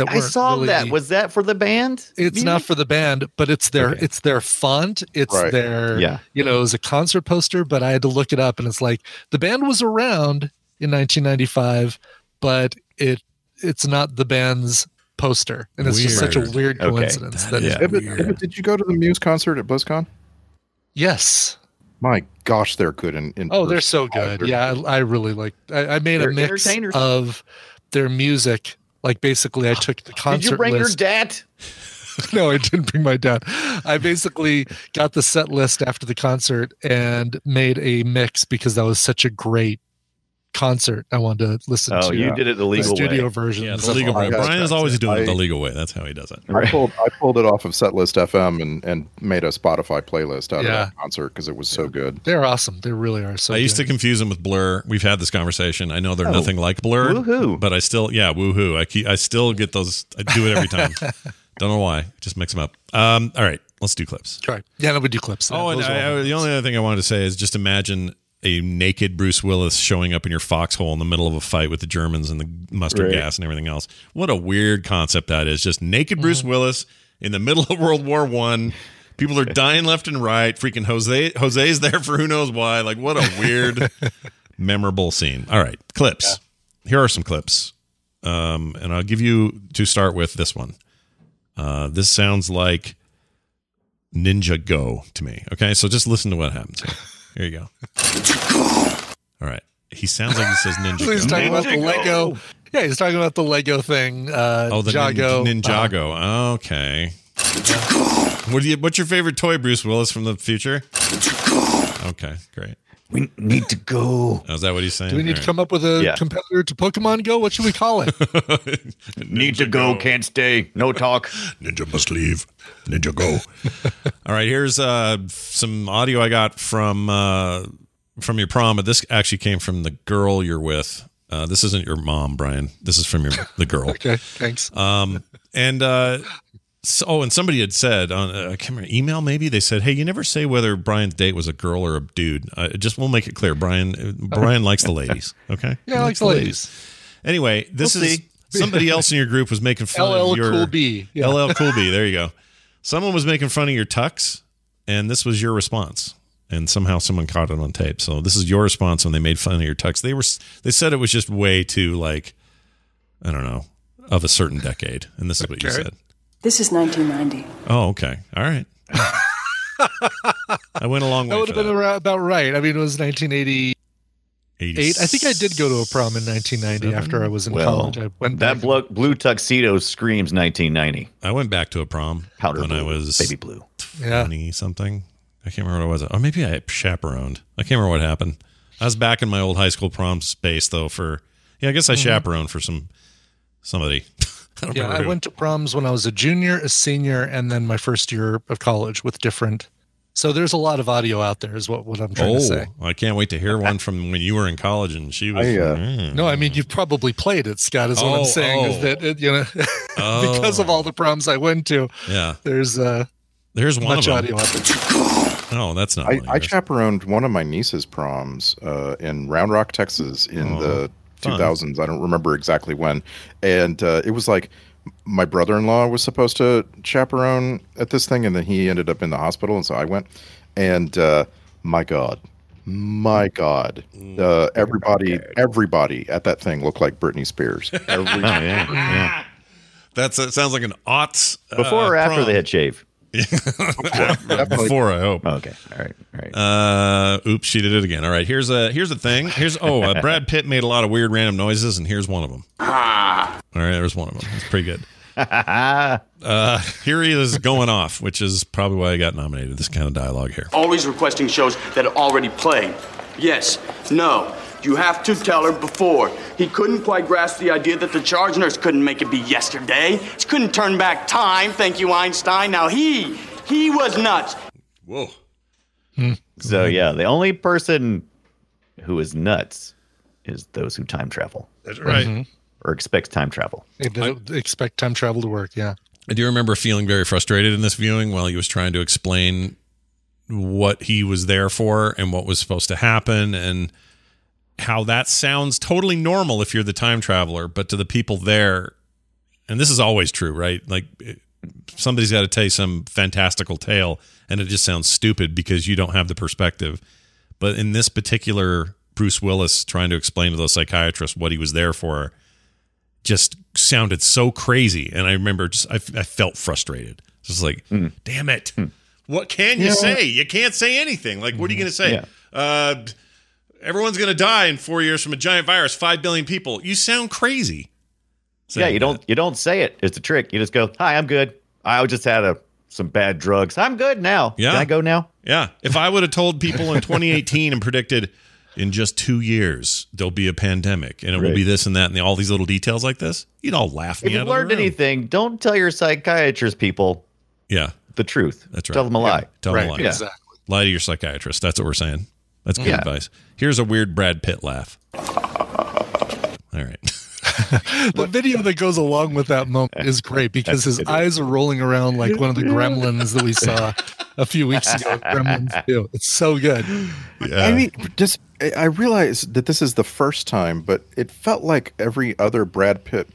That I weren't saw really- that. Was that for the band? It's not for the band, but it's their Okay. it's their font. It's Right. their Yeah. You know, it was a concert poster, but I had to look it up, and it's like the band was around in 1995, but it it's not the band's poster, and it's just such a Weird. weird Okay. coincidence. That That, is Yeah. Ibbott, weird. Ibbott, did you go to the Muse concert at BlizzCon? yes. My gosh, they're good in. in Oh, they're so good. Yeah, I, I really like. I, I made They're a mix of their music. Like basically, I took the concert Did you bring list. your dad? [LAUGHS] no, I didn't bring my dad. I basically got the set list after the concert and made a mix because that was such a great concert. I wanted to listen Oh, to you yeah. did it the the legal studio way. version. Yeah, the legal way. got Brian is that. always doing it the legal way. That's how he does it. I pulled I pulled it off of Setlist FM and and made a Spotify playlist out Yeah. of that concert because it was so good. They're awesome. They really are. So I used to confuse them with Blur. We've had this conversation. I know they're Oh. nothing like Blur. Woohoo. But I still, yeah, woohoo. I keep, I still get those. I do it every [LAUGHS] time. Don't know why. Just mix them up. Um, all right, let's do clips. Try. Yeah, no, we do clips. Oh, and I, I, the only other thing I wanted to say is just imagine a naked Bruce Willis showing up in your foxhole in the middle of a fight with the Germans and the mustard Right. gas and everything else. What a weird concept that is. Just naked Mm-hmm. Bruce Willis in the middle of World War One, People are dying left and right. Freaking Jose Jose's there for who knows why. Like what a weird, [LAUGHS] memorable scene. All right, clips. Here are some clips, um, and I'll give you to start with this one. Uh, this sounds like Ninja Go to me. Okay, so just listen to what happens. Here, here you go. All right, he sounds like he says Ninja he's Go. talking about the Lego. Yeah, he's talking about the Lego thing. Uh, Oh, the Jago. nin- Ninjago. okay. What do you, what's your favorite toy, Bruce Willis from the future? Okay, great. We need to go. [LAUGHS] Is that what he's saying? Do we need All to right. come up with a Yeah. competitor to Pokemon Go? What should we call it? [LAUGHS] Need to go. Can't stay. No talk. [LAUGHS] Ninja must leave. Ninja go. All right, here's uh, some audio I got from uh, from your prom, but this actually came from the girl you're with. Uh, this isn't your mom, Brian. This is from your the girl. okay, thanks. Um, and uh, so, oh, and somebody had said on uh, I can't remember email maybe they said, "Hey, you never say whether Brian's date was a girl or a dude. Uh, just we'll make it clear, Brian. uh, [LAUGHS] Brian likes the ladies. Okay, yeah, I like the ladies. Anyway, this We'll is see. [LAUGHS] somebody else in your group was making fun LL of your LL Cool B. Yeah. LL Cool B. There you go. Someone was making fun of your tux, and this was your response. And somehow someone caught it on tape. So this is your response when they made fun of your tux. They were they said it was just way too like I don't know of a certain decade. And this is what you said. This is 1990. Oh, okay. All right. [LAUGHS] I went a long way. That would have been that. about right. I mean, it was 1988. 86. I think I did go to a prom in 1990 after I was in Well, college. I went that back. blo- blue tuxedo screams 1990. I went back to a prom Powder when blue, I was baby blue. Yeah. 20 something. I can't remember what it was. Or maybe I chaperoned. I can't remember what happened. I was back in my old high school prom space though for yeah, I guess I mm-hmm. chaperoned for some somebody. [LAUGHS] I don't Yeah, I who. went to proms when I was a junior, a senior, and then my first year of college with different. So there's a lot of audio out there, is what, what I'm trying Oh, to say. I can't wait to hear one from when you were in college and she was. I, uh, Mm. No, I mean you've probably played it, Scott. Is what Oh, I'm saying. Is oh. that it, you know Oh. [LAUGHS] because of all the proms I went to, yeah, there's uh, there's one much audio them. out there. No, that's not. I, I chaperoned one of my niece's proms uh, in Round Rock, Texas, in Oh, the fun. 2000s. I don't remember exactly when, and uh, it was like my brother-in-law was supposed to chaperone at this thing, and then he ended up in the hospital, and so I went. And uh, my God, my God, uh, everybody, everybody at that thing looked like Britney Spears. Every, [LAUGHS] Oh, yeah. yeah. That's it. Sounds like an aughts. Before uh, or after prom. the head shave? Before, I hope. Okay. All right. All right. Uh, oops, she did it again. All right, here's a here's a thing. Here's oh, uh, [LAUGHS] Brad Pitt made a lot of weird random noises, and here's one of them. All right, there's one of them. It's pretty good. [LAUGHS] Uh, here he is going off, which is probably why I got nominated. This kind of dialogue here. Always requesting shows that are already played. Yes, no. You have to tell her before. He couldn't quite grasp the idea that the charge nurse couldn't make it be yesterday. She couldn't turn back time, thank you, Einstein. Now he, he was nuts. Whoa. So yeah, the only person who is nuts is those who time travel That's right. Mm-hmm. or expect time travel. They don't expect time travel to work. Yeah. I do remember feeling very frustrated in this viewing while he was trying to explain what he was there for and what was supposed to happen and how that sounds totally normal if you're the time traveler, but to the people there, and this is always true, right? Like somebody's got to tell you some fantastical tale and it just sounds stupid because you don't have the perspective. But in this particular Bruce Willis trying to explain to those psychiatrists what he was there for just sounded so crazy and I remember just I, I felt frustrated. Just like, damn it. What can you say? You can't say anything. Like what are you going to say? Yeah. Uh everyone's going to die in 4 years from a giant virus, 5 billion people. You sound crazy. yeah, saying you don't that. you don't say it. It's a trick. You just go, "Hi, I'm good. I just had a some bad drugs. I'm good now. Yeah. Can I go now?" Yeah. If I would have told people in 2018 and predicted in just two years there'll be a pandemic and it will be this and that and all these little details like this, you'd all laugh me If out you've of the learned room. anything, don't tell your psychiatrist people Yeah, the truth. that's right. Tell them a lie. Tell them a lie. Right. Exactly. Lie to your psychiatrist. That's what we're saying. That's good Yeah. advice. Here's a weird Brad Pitt laugh. All right. [LAUGHS] The video that goes along with that moment is great because his eyes are rolling around like one of the gremlins that we saw a few weeks ago. [LAUGHS] Gremlins 2. It's so good. I mean, just I- I realize that this is the first time, but it felt like every other Brad Pitt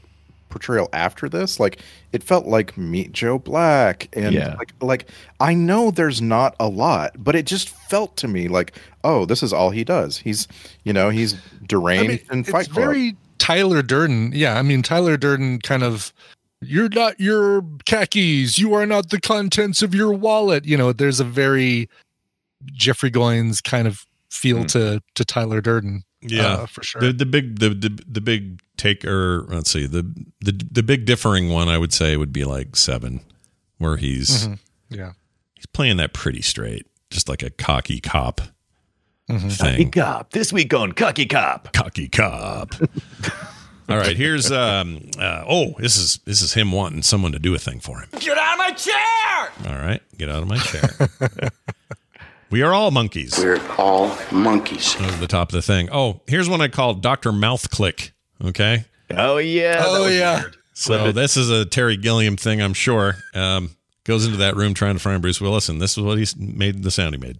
portrayal after this, like it felt like Meet Joe Black, and Yeah. like like I know there's not a lot, but it just felt to me like, oh, this is all he does. He's you know he's deranged in it's Fight Club. very Tyler Durden. Yeah, I mean Tyler Durden kind of you're not your khakis, you are not the contents of your wallet. You know, there's a very Jeffrey Goines kind of feel to to Tyler Durden. Yeah, uh, for sure. The the big the the, the big take or let's see the the the big differing one I would say would be like seven, where he's Mhm. Yeah. he's playing that pretty straight, just like a cocky cop Mhm. Cocky. Cop. This week on Cocky Cop. Cocky cop. [LAUGHS] All right, here's um uh, oh this is this is him wanting someone to do a thing for him. Get out of my chair! All right, get out of my chair. [LAUGHS] we are all monkeys. We're all monkeys. Over the top of the thing. Oh, here's one I called Doctor Mouth Click. Okay. Oh yeah. Oh was yeah. weird. So this is a Terry Gilliam thing, I'm sure. Um, goes into that room trying to find Bruce Willis, and this is what he made the sound he made.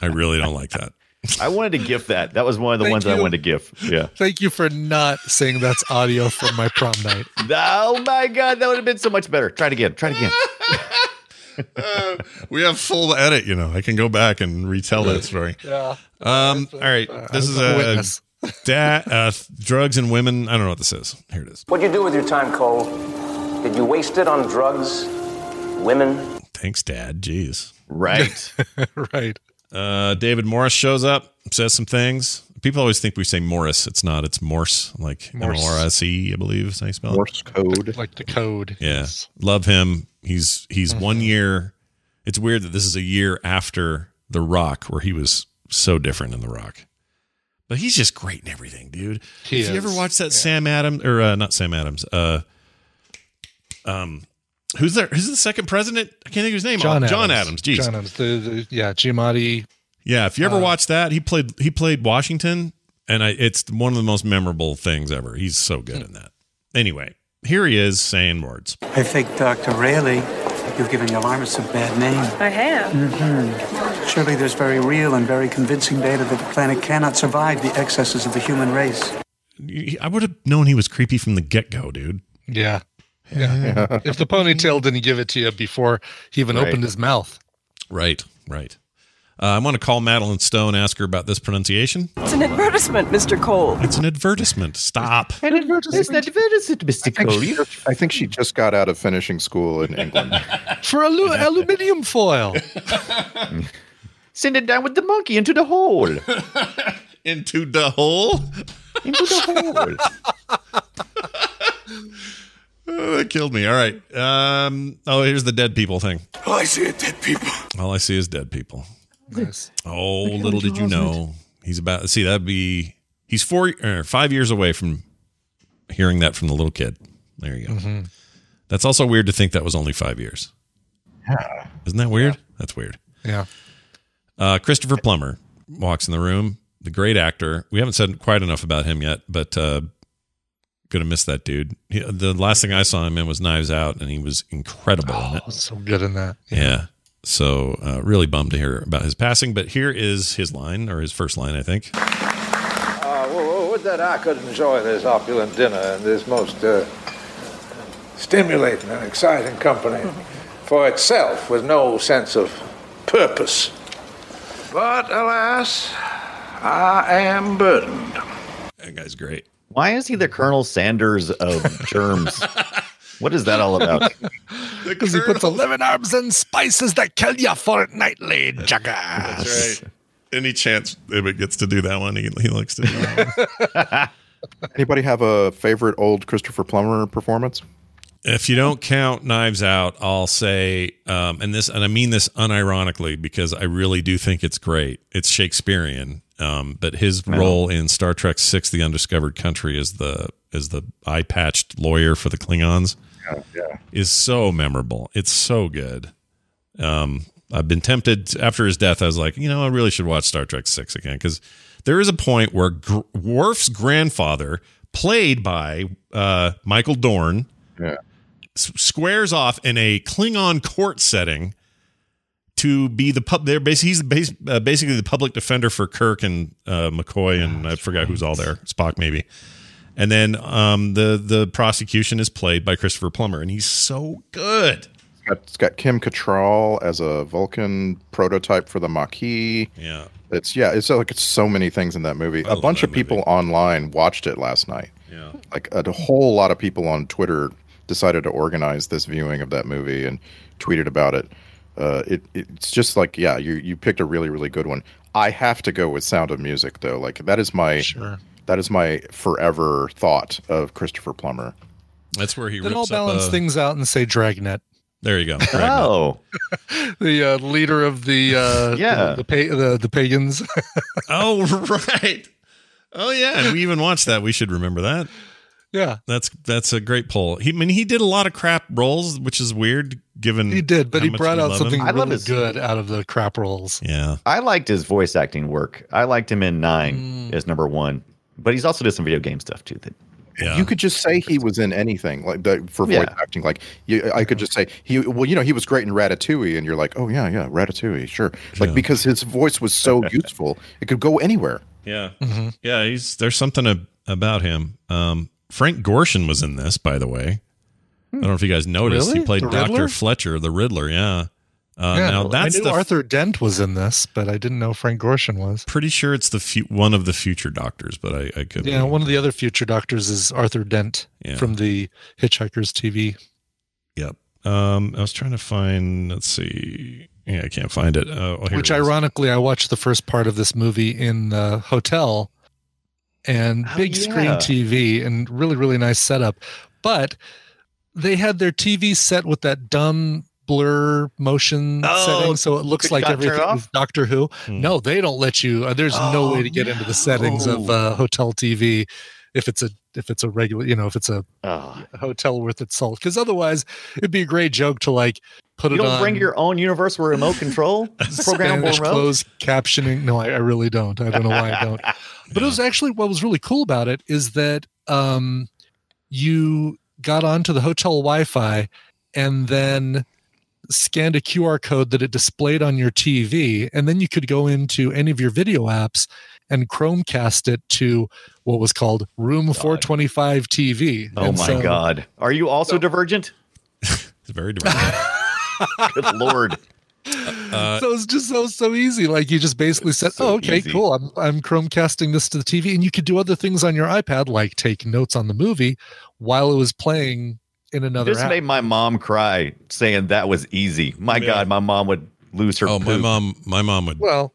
I really don't like that. I wanted to gift that. That was one of the Thank ones I you. wanted to gift. Yeah. Thank you for not saying that's audio from my prom night. [LAUGHS] Oh my god, that would have been so much better. Try it again. Try it again. We have full edit, you know. I can go back and retell that story. [LAUGHS] Yeah. Um, all right, this is a a witness. [LAUGHS] da- uh, drugs and women. I don't know what this is. Here it is. What'd you do with your time, Cole? Did you waste it on drugs, women? Thanks, Dad. Jeez. Right. [LAUGHS] right. Uh, David Morris shows up, says some things. People always think we say Morris. It's not. It's Morse, like M Morse. O R S E, I believe is how you spell it. Morse code. Like the code. Yeah, Yes. love him. He's he's Mm-hmm. one year. It's weird that this is a year after The Rock, where he was so different in The Rock. But he's just great in everything, dude. He if you ever is. watch that Sam Adams or uh, not Sam Adams, uh, um, who's there? Who's the second president? I can't think of his name. John Oh, Adams. John Adams. Jeez. John Adams. The, the, yeah, Giamatti. Yeah, if you ever Uh, watch that, he played he played Washington, and I, it's one of the most memorable things ever. He's so good in that. Anyway, here he is saying words. I think, Dr. Railly, you've given your alarmists a bad name. I have. Mm-hmm. Surely there's very real and very convincing data that the planet cannot survive the excesses of the human race. I would have known he was creepy from the get go, dude. Yeah. Yeah. if the ponytail didn't give it to you before he even Right. opened his mouth. Right, right. Uh, I want to call Madeleine Stowe, ask her about this pronunciation. It's an advertisement, Mr. Cole. It's an advertisement. Stop. an advertisement. It's an advertisement, Mr. I think, Cole. she I think she just got out of finishing school in England. [LAUGHS] For alu- aluminium foil. [LAUGHS] Send it down with the monkey into the hole. [LAUGHS] Into the hole. Into the hole. Oh, that killed me. All right. Um, oh, here's the dead people thing. All I see are dead people. All I see is dead people. Nice. Oh, little did you know, he's about. See, that'd be. He's four, er, five years away from hearing that from the little kid. There you go. That's also weird to think that was only five years. Yeah, isn't that weird? That's weird. Yeah. Uh, Christopher Plummer walks in the room. The great actor. We haven't said quite enough about him yet, but uh, gonna miss that dude. He, the last thing I saw him in was Knives Out, and he was incredible in it. Oh, so good in that. Yeah. So uh, really bummed to hear about his passing. But here is his line, or his first line, I think. Uh, well, would that I could enjoy this opulent dinner and this most uh, stimulating and exciting company [LAUGHS] for itself with no sense of purpose. But alas, I am burdened. That guy's great. Why is he the Colonel Sanders of germs? [LAUGHS] what is that all about? [LAUGHS] Because he puts 11 herbs and spices that kill you fortnightly, jackass. That's right. Any chance Ibbott gets to do that one, he, he likes to do that. [LAUGHS] Anybody have a favorite old Christopher Plummer performance? if you don't count Knives Out, I'll say, um, and this, and I mean this unironically because I really do think it's great. It's Shakespearean, um, but his role in Star Trek Six: The Undiscovered Country as the as the eye patched lawyer for the Klingons yeah. is so memorable. It's so good. Um, I've been tempted after his death. I was like, you know, I really should watch Star Trek Six again because there is a point where Gr- Worf's grandfather, played by uh, Michael Dorn, Yeah. s- squares off in a Klingon court setting to be the pub. They're basically he's bas- uh, basically the public defender for Kirk and uh, McCoy and I forgot who's all there. Spock maybe. And then um, the the prosecution is played by Christopher Plummer, and he's so good. It's got, it's got Kim Cattrall as a Vulcan prototype for the Maquis. Yeah. It's yeah, it's like it's so many things in that movie. I a bunch that of people online watched it last night. Yeah. Like a, a whole lot of people on Twitter decided to organize this viewing of that movie and tweeted about it. Uh, it it's just like yeah, you you picked a really really good one. I have to go with Sound of Music though. Like that is my Sure. That is my forever thought of Christopher Plummer. That's where he Then rips I'll up. balance uh, things out and say Dragnet. There you go. Oh, [LAUGHS] the uh, leader of the uh, [LAUGHS] Yeah. the the, pa- the, the pagans. [LAUGHS] oh right. Oh yeah, and we even watched that. We should remember that. yeah, That's that's a great poll. He, I mean, he did a lot of crap roles, which is weird given he did, but how he brought out something him. Really his- good out of the crap rolls. Yeah, I liked his voice acting work. I liked him in Nine Mm. as number one, but he's also did some video game stuff too. That yeah. You could just say he was in anything like the, for voice Yeah. acting. Like you, I could just say he. Well, you know, he was great in Ratatouille, and you're like, oh yeah, yeah, Ratatouille, sure. Like Yeah. because his voice was so [LAUGHS] useful, it could go anywhere. yeah, Mm-hmm. yeah. He's there's something ab- about him. Um, Frank Gorshin was in this, by the way. I don't know if you guys noticed. Really? He played Doctor Fletcher, the Riddler. Yeah. Uh, yeah, now that's I knew the Arthur Dent was in this, but I didn't know Frank Gorshin was. pretty sure it's the fu- one of the future doctors, but I, I could. Yeah, be- one of the other future doctors is Arthur Dent Yeah. from the Hitchhiker's TV. Yep. Um, I was trying to find. Let's see. Yeah, I can't find it. Uh, oh, Which it is. ironically, I watched the first part of this movie in the hotel and Oh, big screen. TV and really, really nice setup. But they had their TV set with that dumb blur motion Oh, setting, so it looks like not turn it everything is Doctor Who. Hmm. No, they don't let you. Uh, there's no Oh, way to get into the settings of uh, hotel TV if it's a if it's a regular, you know, if it's a oh. hotel worth its salt. Because otherwise, it'd be a great joke to like put you it You don't on bring your own universal remote control [LAUGHS] programmable Spanish remote. closed captioning. No, I, I really don't. I don't know why I don't. But it was actually what was really cool about it is that um, you got onto the hotel Wi-Fi and then scanned a QR code that it displayed on your TV, and then you could go into any of your video apps and Chromecast it to what was called Room 425 TV. Oh And my so- god! Are you also divergent? [LAUGHS] It's very divergent. [LAUGHS] Good lord! Uh, so it's just so so easy. Like you just basically said, so "Oh, okay, easy. cool. I'm I'm Chromecasting this to the TV," and you could do other things on your iPad, like take notes on the movie while it was playing in another This app. made my mom cry saying that was easy. My Yeah. god, my mom would lose her. oh, my mom. My mom would. well,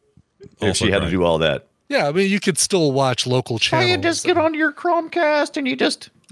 if she had cry. to do all that. yeah. I mean, you could still watch local channels. you just get onto your Chromecast and you just [LAUGHS]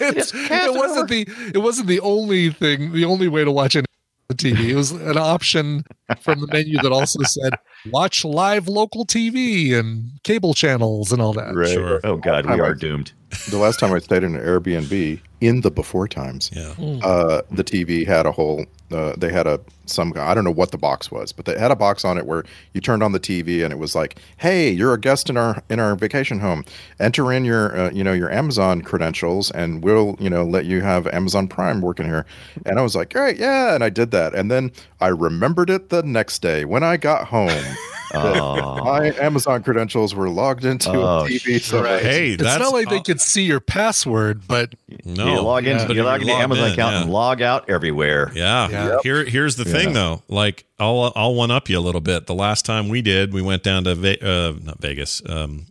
It's- just cast it it wasn't over. the it wasn't the only thing. The only way to watch any the TV. It was an option from the menu that also said watch live local TV and cable channels and all that. Right. Sure. Oh god, we are doomed. The last time I stayed in an Airbnb in the before times, Yeah. uh, the TV had a whole. Uh, they had a some. Guy. I don't know what the box was, but they had a box on it where you turned on the TV and it was like, "Hey, you're a guest in our in our vacation home. Enter in your uh, you know your Amazon credentials, and we'll you know let you have Amazon Prime working here." And I was like, "Great, yeah," and I did that, and then I remembered it the next day when I got home. [LAUGHS] that Oh. My Amazon credentials were logged into Oh, a TV. So right. Hey, It's that's not like they could see your password, but no. you log into but you log into Amazon in, account yeah. and log out everywhere. Yeah. Yeah. Here, here's the thing, Yeah. though. Like, I'll I'll one up you a little bit. The last time we did, we went down to Ve- uh, not Vegas, um,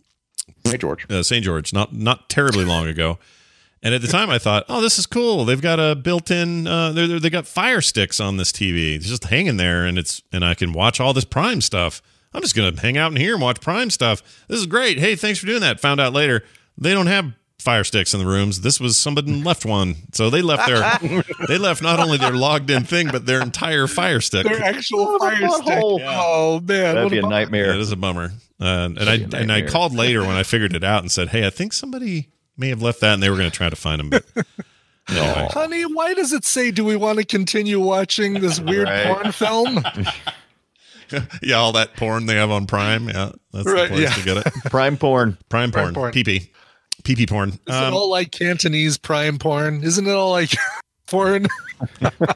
hey George. uh, St. George, not not terribly long ago. And at the time, I thought, oh, this is cool. They've got a built-in. Uh, they they got Fire Sticks on this TV. It's just hanging there, and it's and I can watch all this Prime stuff. I'm just gonna hang out in here and watch Prime stuff. This is great. Hey, thanks for doing that. Found out later they don't have Fire Sticks in the rooms. This was somebody left one, so they left their [LAUGHS] they left not only their logged in thing, but their entire Fire Stick. their actual fire stick. butthole. Oh man, That'd what be a bummer. Yeah, nightmare. it is a bummer. Uh, and I That'd be a and I called later when I figured it out and said, "Hey, I think somebody may have left that," and they were going to try to find them. But [LAUGHS] anyway. Honey, why does it say, do we want to continue watching this weird Right. porn film? [LAUGHS] [LAUGHS] yeah, all that porn they have on Prime. Yeah, that's Right, the place yeah. to get it. [LAUGHS] Prime porn. Prime porn, porn. PP, PP porn. Is Um, it all like Cantonese prime porn? Isn't it all like [LAUGHS] porn?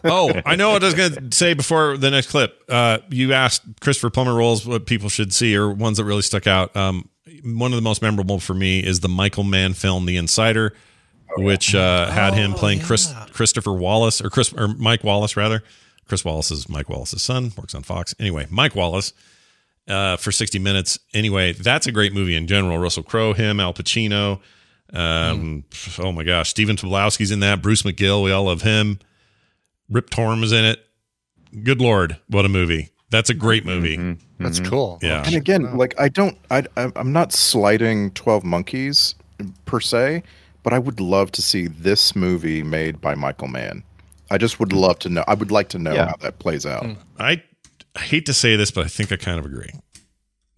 oh, I know what I was going to say before the next clip. Uh, you asked Christopher Plummer roles what people should see or ones that really stuck out. Um, one of the most memorable for me is the Michael Mann film, The Insider, which uh, had him playing Chris Christopher Wallace or Chris or Mike Wallace rather. Chris Wallace is Mike Wallace's son, works on Fox. Anyway, Mike Wallace uh, for 60 minutes. Anyway, that's a great movie in general. Russell Crowe, him, Al Pacino. Um, Oh my gosh, Stephen Tobolowsky's in that. Bruce McGill, we all love him. Rip Torn is in it. Good lord, what a movie! That's a great movie. That's cool. Yeah, And again, like I don't, I, I- I'm not slighting Twelve Monkeys per se, but I would love to see this movie made by Michael Mann. I just would love to know. I would like to know Yeah. how that plays out. I I hate to say this, but I think I kind of agree.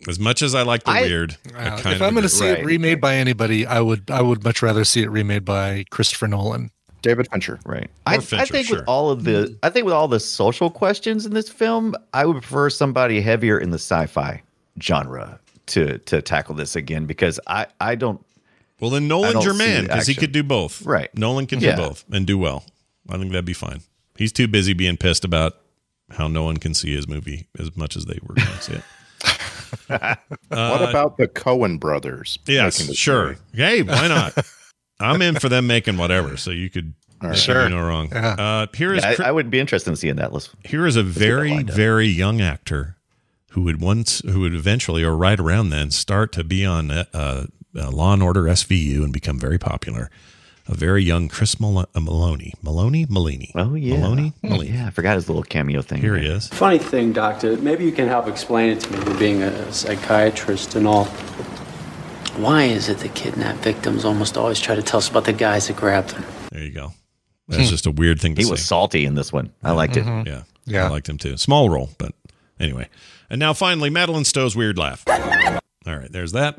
As much as I like the I- weird, I Uh, kind if of I'm going to agree. see it remade by anybody, I would I would much rather see it remade by Christopher Nolan. David Fincher. Right. I, I think sure. with all of the, I think with all the social questions in this film, I would prefer somebody heavier in the sci-fi genre to to tackle this again because I I don't. Well, then I Nolan don't Germain because he could do both. Right. Nolan can Yeah. do both and do well. I think that'd be fine. He's too busy being pissed about how no one can see his movie as much as they were going to see it. [LAUGHS] what about the Coen brothers? Yes, sure. movie? Hey, why not? I'm in for them making whatever, so you could they Sure. no wrong. Yeah. Uh, here is Yeah, I, I would be interested in seeing that. Let's. here is a get that very very young actor who would once who would eventually or right around then start to be on uh, uh, Law and Order SVU and become very popular. A very young Chris Mal- uh, Maloney, Maloney, Malini. Oh yeah, Maloney, Oh, Malini. yeah. I forgot his little cameo thing. Here he is. Funny thing, doctor, maybe you can help explain it to me, being a psychiatrist and all. Why is it the kidnapped victims almost always try to tell us about the guys that grabbed them? There you go. That's just a weird thing to He say. He was salty in this one. I liked it. Yeah, Yeah. I liked him too. Small role, but anyway. And now finally, Madeleine Stowe's weird laugh. [LAUGHS] All right, there's that.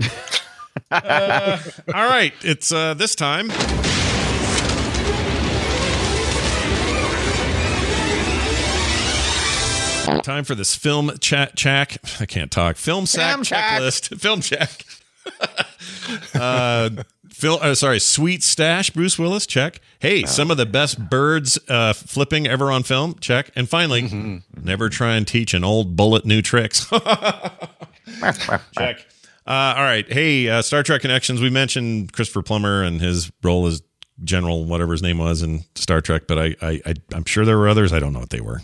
[LAUGHS] Uh, all right, it's uh, this time. Time for this film chat chack. I can't talk. Film sack Film check. checklist. [LAUGHS] Film check. [LAUGHS] uh, Phil, uh, sorry, sweet stash. Bruce Willis, check. Hey, some of the best birds uh, flipping ever on film, check. And finally, never try and teach an old bullet new tricks. check. Uh, all right. Hey, uh, Star Trek connections. We mentioned Christopher Plummer and his role as General, whatever his name was in Star Trek, but I, I, I I'm sure there were others. I don't know what they were.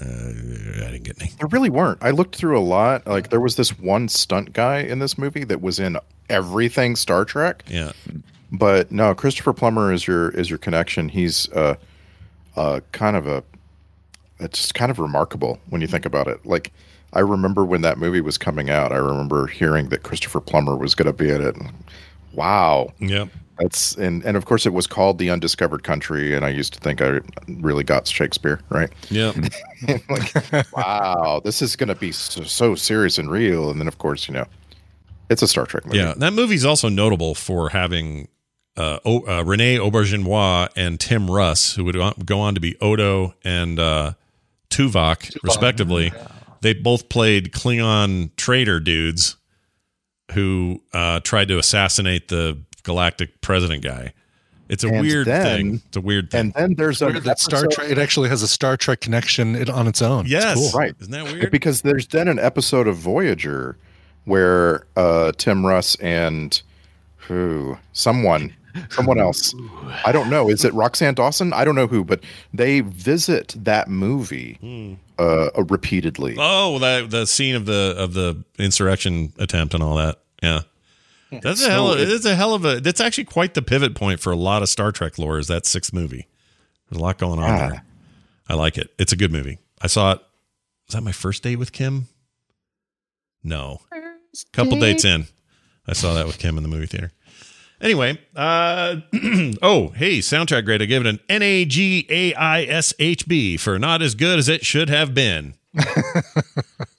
Uh, I didn't get any. There really weren't. I looked through a lot. Like there was this one stunt guy in this movie that was in everything Star Trek. Yeah. But no, Christopher Plummer is your is your connection. He's uh, uh, kind of a it's kind of remarkable when you think about it. Like I remember when that movie was coming out, I remember hearing that Christopher Plummer was going to be in it. Wow. Yep. That's and and of course it was called The Undiscovered Country, and I used to think I really got Shakespeare right. Yeah. [LAUGHS] like, wow, this is going to be so, so serious and real. And then of course you know, it's a Star Trek movie. Yeah, that movie's also notable for having uh, o- uh, Rene Auberjonois and Tim Russ, who would go- go on to be Odo and uh, Tuvok, respectively. They both played Klingon traitor dudes who uh, tried to assassinate the galactic president guy. It's a And weird then- thing. It's a weird thing. And then there's a that Star Trek. It actually has a Star Trek connection it- on its own. It's Yes. cool. right. Isn't that weird? Because there's then an episode of Voyager where uh, Tim Russ and who someone someone else I don't know is it Roxann Dawson I don't know who but they visit that movie uh, uh, repeatedly. Oh, that the scene of the of the insurrection attempt and all that. Yeah. That's a hell. Of, it- it's a hell of a. That's actually quite the pivot point for a lot of Star Trek lore. Is that sixth movie? There's a lot going on Ah. there. I like it. It's a good movie. I saw it. Was that my first date with Kim? No, couple dates in, I saw that with Kim in the movie theater. Anyway, uh, [CLEARS THROAT] oh hey, soundtrack grade. I give it an N A G A I S H B for not as good as it should have been. [LAUGHS]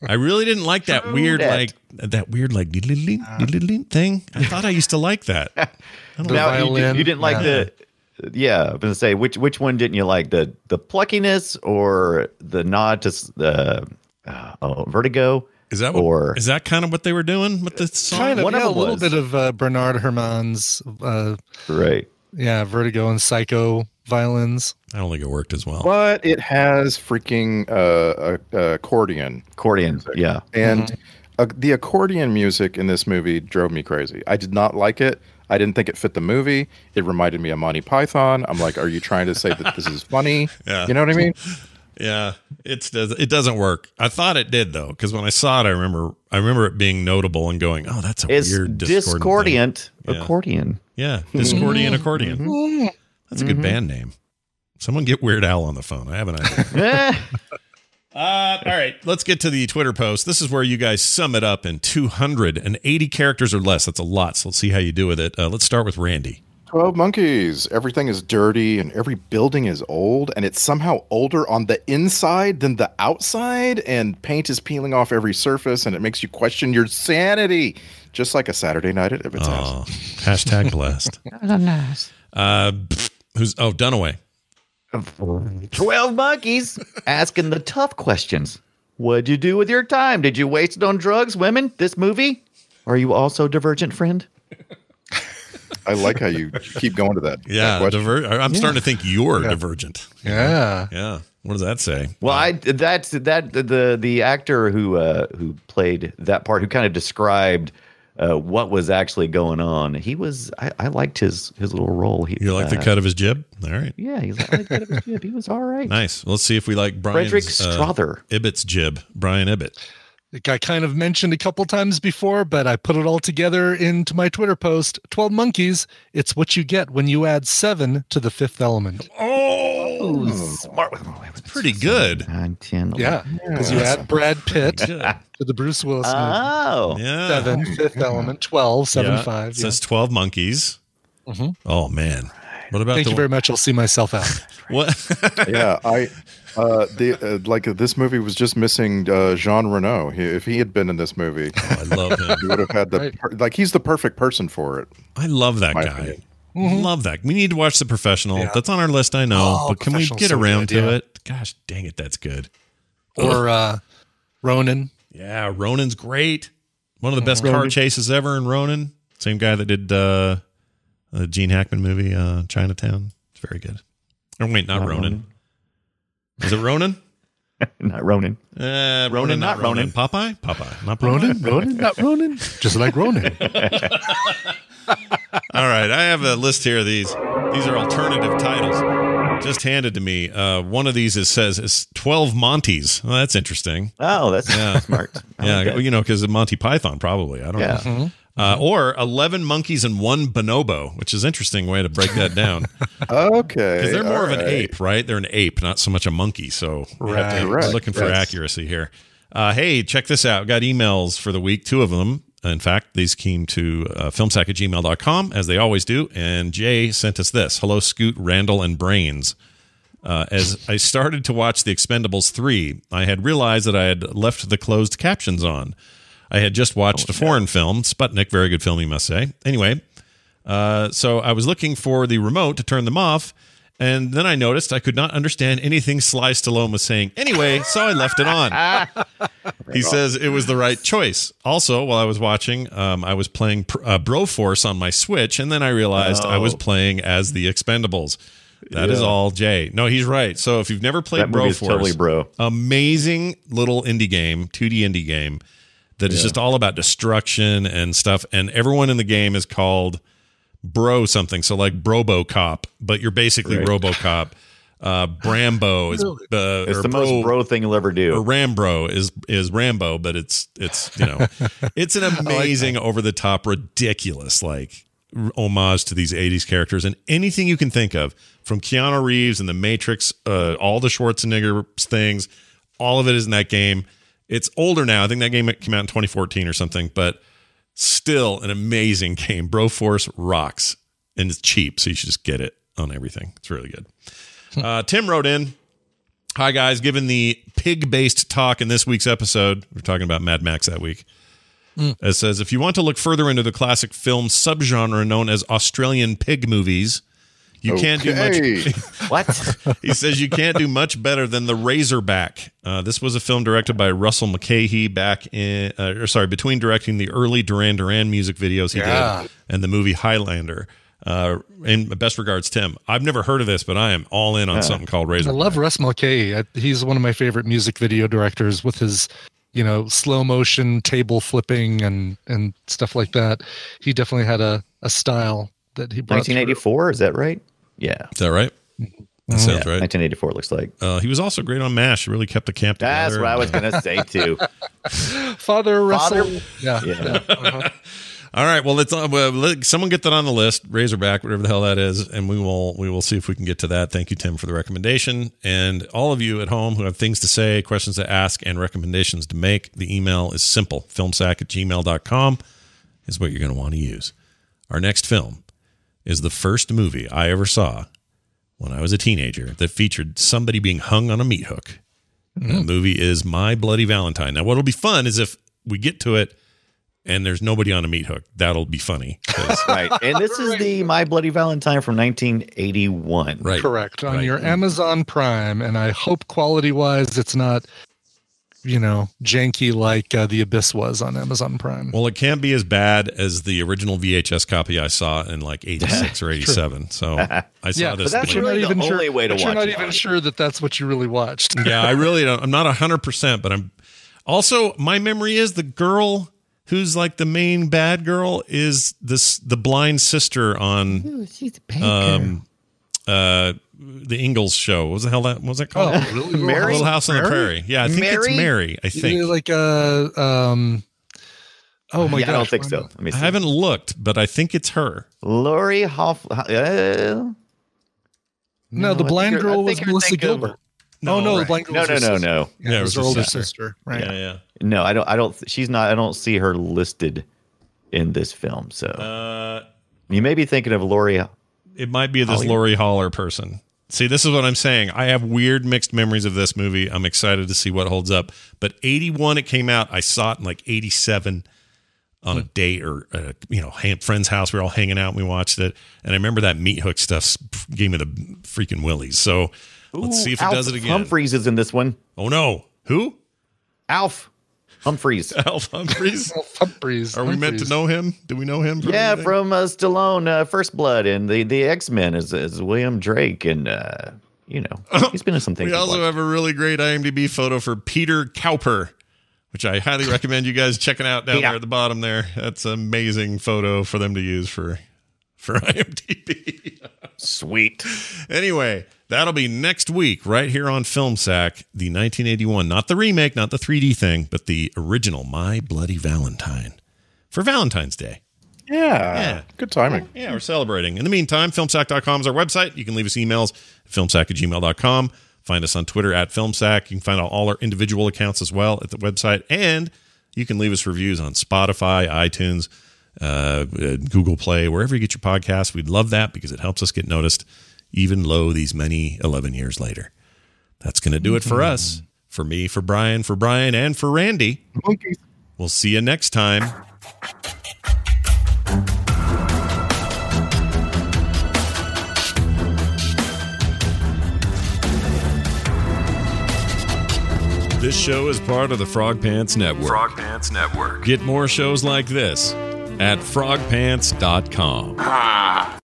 I really didn't like that weird that. like that weird like diddly-ding thing. I [LAUGHS] thought I used to like that. I don't [LAUGHS] know. Now, you, did, you didn't like yeah. the. Yeah, I was gonna say which which one didn't you like the the pluckiness or the nod to the uh, oh, Vertigo? Is that what, or is that kind of what they were doing with the song? Kind of, One of a little was. bit of uh, Bernard Herrmann's uh, right? Yeah, Vertigo and Psycho violins. I don't think it worked as well. But it has freaking uh, uh, accordion. Accordion, yeah. And uh, the accordion music in this movie drove me crazy. I did not like it. I didn't think it fit the movie. It reminded me of Monty Python. I'm like, are you trying to say that this is funny? [LAUGHS] Yeah. You know what I mean? Yeah, it's does it doesn't work. I thought it did though, because when I saw it, I remember I remember it being notable and going, "Oh, that's a It's weird discordant. Yeah. accordion. Yeah, discordian accordion. Mhm. That's a good Mhm. band name. Someone get Weird Al on the phone. I have an idea. [LAUGHS] Uh, all right, let's get to the Twitter post. This is where you guys sum it up in 280 characters or less. That's a lot. So let's see how you do with it. Uh, let's start with Randy. 12 monkeys. Everything is dirty and every building is old, and it's somehow older on the inside than the outside, and paint is peeling off every surface, and it makes you question your sanity, just like a Saturday night at Ibbott's house. Oh, hashtag [LAUGHS] blessed. Uh, pfft, who's oh Dunaway? 12 monkeys asking the tough questions. What'd you do with your time? Did you waste it on drugs, women, this movie? Are you also divergent, friend? I like how you keep going to that. Yeah, that diver- I'm Yeah. starting to think you're Yeah. divergent. Yeah. Yeah. What does that say? Well, I that's that the the actor who uh, who played that part, who kind of described uh, what was actually going on. He was I, I liked his his little role. He, You like the uh, cut of his jib? All right. Yeah, he's like, the cut of his jib. He was all right. [LAUGHS] Nice. Let's see if we like Brian's, Frederick uh, Strother. Ibbott's jib. Brian Ibbott. It got kind of mentioned a couple times before, but I put it all together into my Twitter post. 12 monkeys. It's what you get when you add seven to the fifth element. Oh, smart. Pretty good. Nine, 10, Yeah, because you add Brad Pitt [LAUGHS] to the Bruce Willis movie. Oh, Yeah. Seven, fifth element, 12, seven, Yeah. five. It yeah. says 12 monkeys. Mhm. Oh, man. What about Thank the you very much. I'll see myself out. [LAUGHS] What? yeah, I uh, the uh, like uh, this movie was just missing uh, Jean Reno. He, if he had been in this movie, Oh, I love him. he would have had the Right. per- like he's the perfect person for it. I love that My guy. opinion. Love that. We need to watch The Professional. Yeah. That's on our list, I know. Oh, but can we Professional's get so around good, to yeah. it? Gosh, dang it. That's good. or uh, Ronin. Yeah, Ronin's great. One of the best car chases ever in Ronin. Same guy that did uh, the Gene Hackman movie, uh, Chinatown. It's very good. Oh, wait, not, Not Ronan. Ronan. Is it Ronan? [LAUGHS] not Ronan. Uh, Ronan, Ronan, not not Ronan. Ronan. Popeye? Popeye. Not Popeye. Ronan? Ronan? Not Ronan? Just like Ronan. [LAUGHS] [LAUGHS] All right, I have a list here of these. These are alternative titles just handed to me. Uh, one of these is says it's twelve Monties. Well, that's interesting. Oh, that's Yeah. smart. I Yeah, like that. you know, because of Monty Python, probably. I don't Yeah. know. Uh, or eleven monkeys and one bonobo, which is an interesting way to break that down. [LAUGHS] Okay, Because they're more of an right. ape, right? They're an ape, not so much a monkey. So we have to- Right. we're Right. looking for Yes. accuracy here. Uh, hey, check this out. Got emails for the week, two of them. In fact, these came to uh, filmsack at gmail.com, as they always do. And Jay sent us this Hello, Scoot, Randall, and Brains. Uh, as I started to watch The Expendables 3, I had realized that I had left the closed captions on. I had just watched a foreign film, Sputnik, very good film, you must say. Anyway, uh, so I was looking for the remote to turn them off, and then I noticed I could not understand anything Sly Stallone was saying. Anyway, so I left it on. [LAUGHS] he says it was the right choice. Also, while I was watching, um, I was playing pr- uh, Broforce on my Switch, and then I realized I was Oh. playing as the Expendables. That is Yeah. all, Jay. No, he's right. So if you've never played is Broforce, totally bro. amazing little indie game, 2D indie game that is just all about destruction and stuff. And everyone in the game is called Bro something. So like Brobo Cop, but you're basically Right. RoboCop. Uh, Brambo is uh, It's or the most bro thing you'll ever or do. Rambro is is Rambo, but it's it's you know [LAUGHS] it's an amazing over the top ridiculous like r- homage to these 80s characters and anything you can think of from Keanu Reeves and the Matrix, uh, all the Schwarzenegger things, all of it is in that game. It's older now. I think that game came out in 2014 or something, but still an amazing [LAUGHS] game. Broforce rocks and it's cheap, so you should just get it on everything. It's really good. Uh, Tim wrote in. Hi, guys. Given the pig based talk in this week's episode, we're talking about Mad Max that week. It says if you want to look further into the classic film subgenre known as Australian pig movies, you can't do much. [LAUGHS] What? he says you can't do much better than the Razorback. Uh, this was a film directed by Russell Mulcahy back in, uh, or sorry, between directing the early Duran Duran music videos he Yeah. did and the movie Highlander. Uh, and best regards, Tim. I've never heard of this, but I am all in on Yeah. something called Razorback. I love Russ Mulcahy. I- He's one of my favorite music video directors with his, you know, slow motion table flipping and and stuff like that. He definitely had a, a style that he brought. through. 1984, is that right? Yeah. Is that right? That sounds Yeah, right. 1984 looks like. Uh, he was also great on MASH. He really kept the camp together. That's what I was going to say too. [LAUGHS] Father Russell. Father- Yeah. Yeah. yeah. Uh-huh. [LAUGHS] All right. Well, let's uh, well, let, someone get that on the list. Razorback, whatever the hell that is, and we will we will see if we can get to that. Thank you, Tim, for the recommendation. And all of you at home who have things to say, questions to ask, and recommendations to make, the email is simple. Filmsack at gmail.com is what you're going to want to use. Our next film is the first movie I ever saw when I was a teenager that featured somebody being hung on a meat hook. And The hmm. movie is My Bloody Valentine. Now, what'll be fun is if we get to it and there's nobody on a meat hook. That'll be funny. [LAUGHS] right. And this is the My Bloody Valentine from 1981. Right. Correct. On Right. your Amazon Prime. And I hope quality wise it's not, you know, janky like uh, The Abyss was on Amazon Prime. Well, it can't be as bad as the original VHS copy I saw in like [LAUGHS] 86 or 87. So [LAUGHS] I saw yeah, this. but that's you're not really the even sure, only way to but you're watch not it. even sure that that's what you really watched. [LAUGHS] yeah, I really don't. I'm not 100%, but I'm also, my memory is the girl who's like the main bad girl is this the blind sister on she's a um uh the Ingalls show. What was the hell that what was that called? Oh, really? Mary? Little House on the Prairie. Yeah, I think it's Mary? Mary. I think. like uh um oh my yeah, god I don't think so. Let me I haven't looked, but I think it's her. Lori Hoff. Uh, no, the I blind think you're- I girl was Melissa thinking of- Gilbert oh no the blind girl no, was no, her no, no, yeah, Yeah, it it was was her her older sister. sister right Yeah, yeah. no. I don't. I don't. She's not. I don't see her listed in this film. So Uh you may be thinking of Lori. It might be this Holly. Lori Hallier person. See, this is what I'm saying. I have weird mixed memories of this movie. I'm excited to see what holds up. But 81, it came out. I saw it in like 87 on a date or uh, you know, friend's house. We were all hanging out and we watched it. And I remember that meat hook stuff gave me the freaking willies. So let's see if it does it again. Humphreys is in this one. Oh no, who? Alf [LAUGHS] Humphreys. Alf Humphreys. Humphreys Are we meant to know him? Do we know him? From yeah, anything? from uh, Stallone, uh, First Blood, and the the X Men is is William Drake, and uh, you know [LAUGHS] he's been in some things. We also watched. have a really great IMDb photo for Peter Cowper, which I highly recommend you guys checking out down Peter. there at the bottom there. That's an amazing photo for them to use for for [LAUGHS] IMDb. Sweet. anyway, that'll be next week right here on Film Sack, the 1981, not the remake, not the 3D thing, but the original My Bloody Valentine for Valentine's Day. Yeah. Yeah. Good timing. Yeah, we're celebrating. In the meantime, filmsack.com is our website. You can leave us emails at filmsack at gmail.com. Find us on Twitter at filmsack. You can find out all our individual accounts as well at the website. And you can leave us reviews on Spotify, iTunes, uh, uh, Google Play, wherever you get your podcasts. We'd love that because it helps us get noticed even low these many 11 years later. That's going to do it for us. For me, for Brian, for Brian, and for Randy. Monkeys. We'll see you next time. This show is part of the Frog Pants Network. Frog Pants Network. Get more shows like this at frogpants.com. Ah.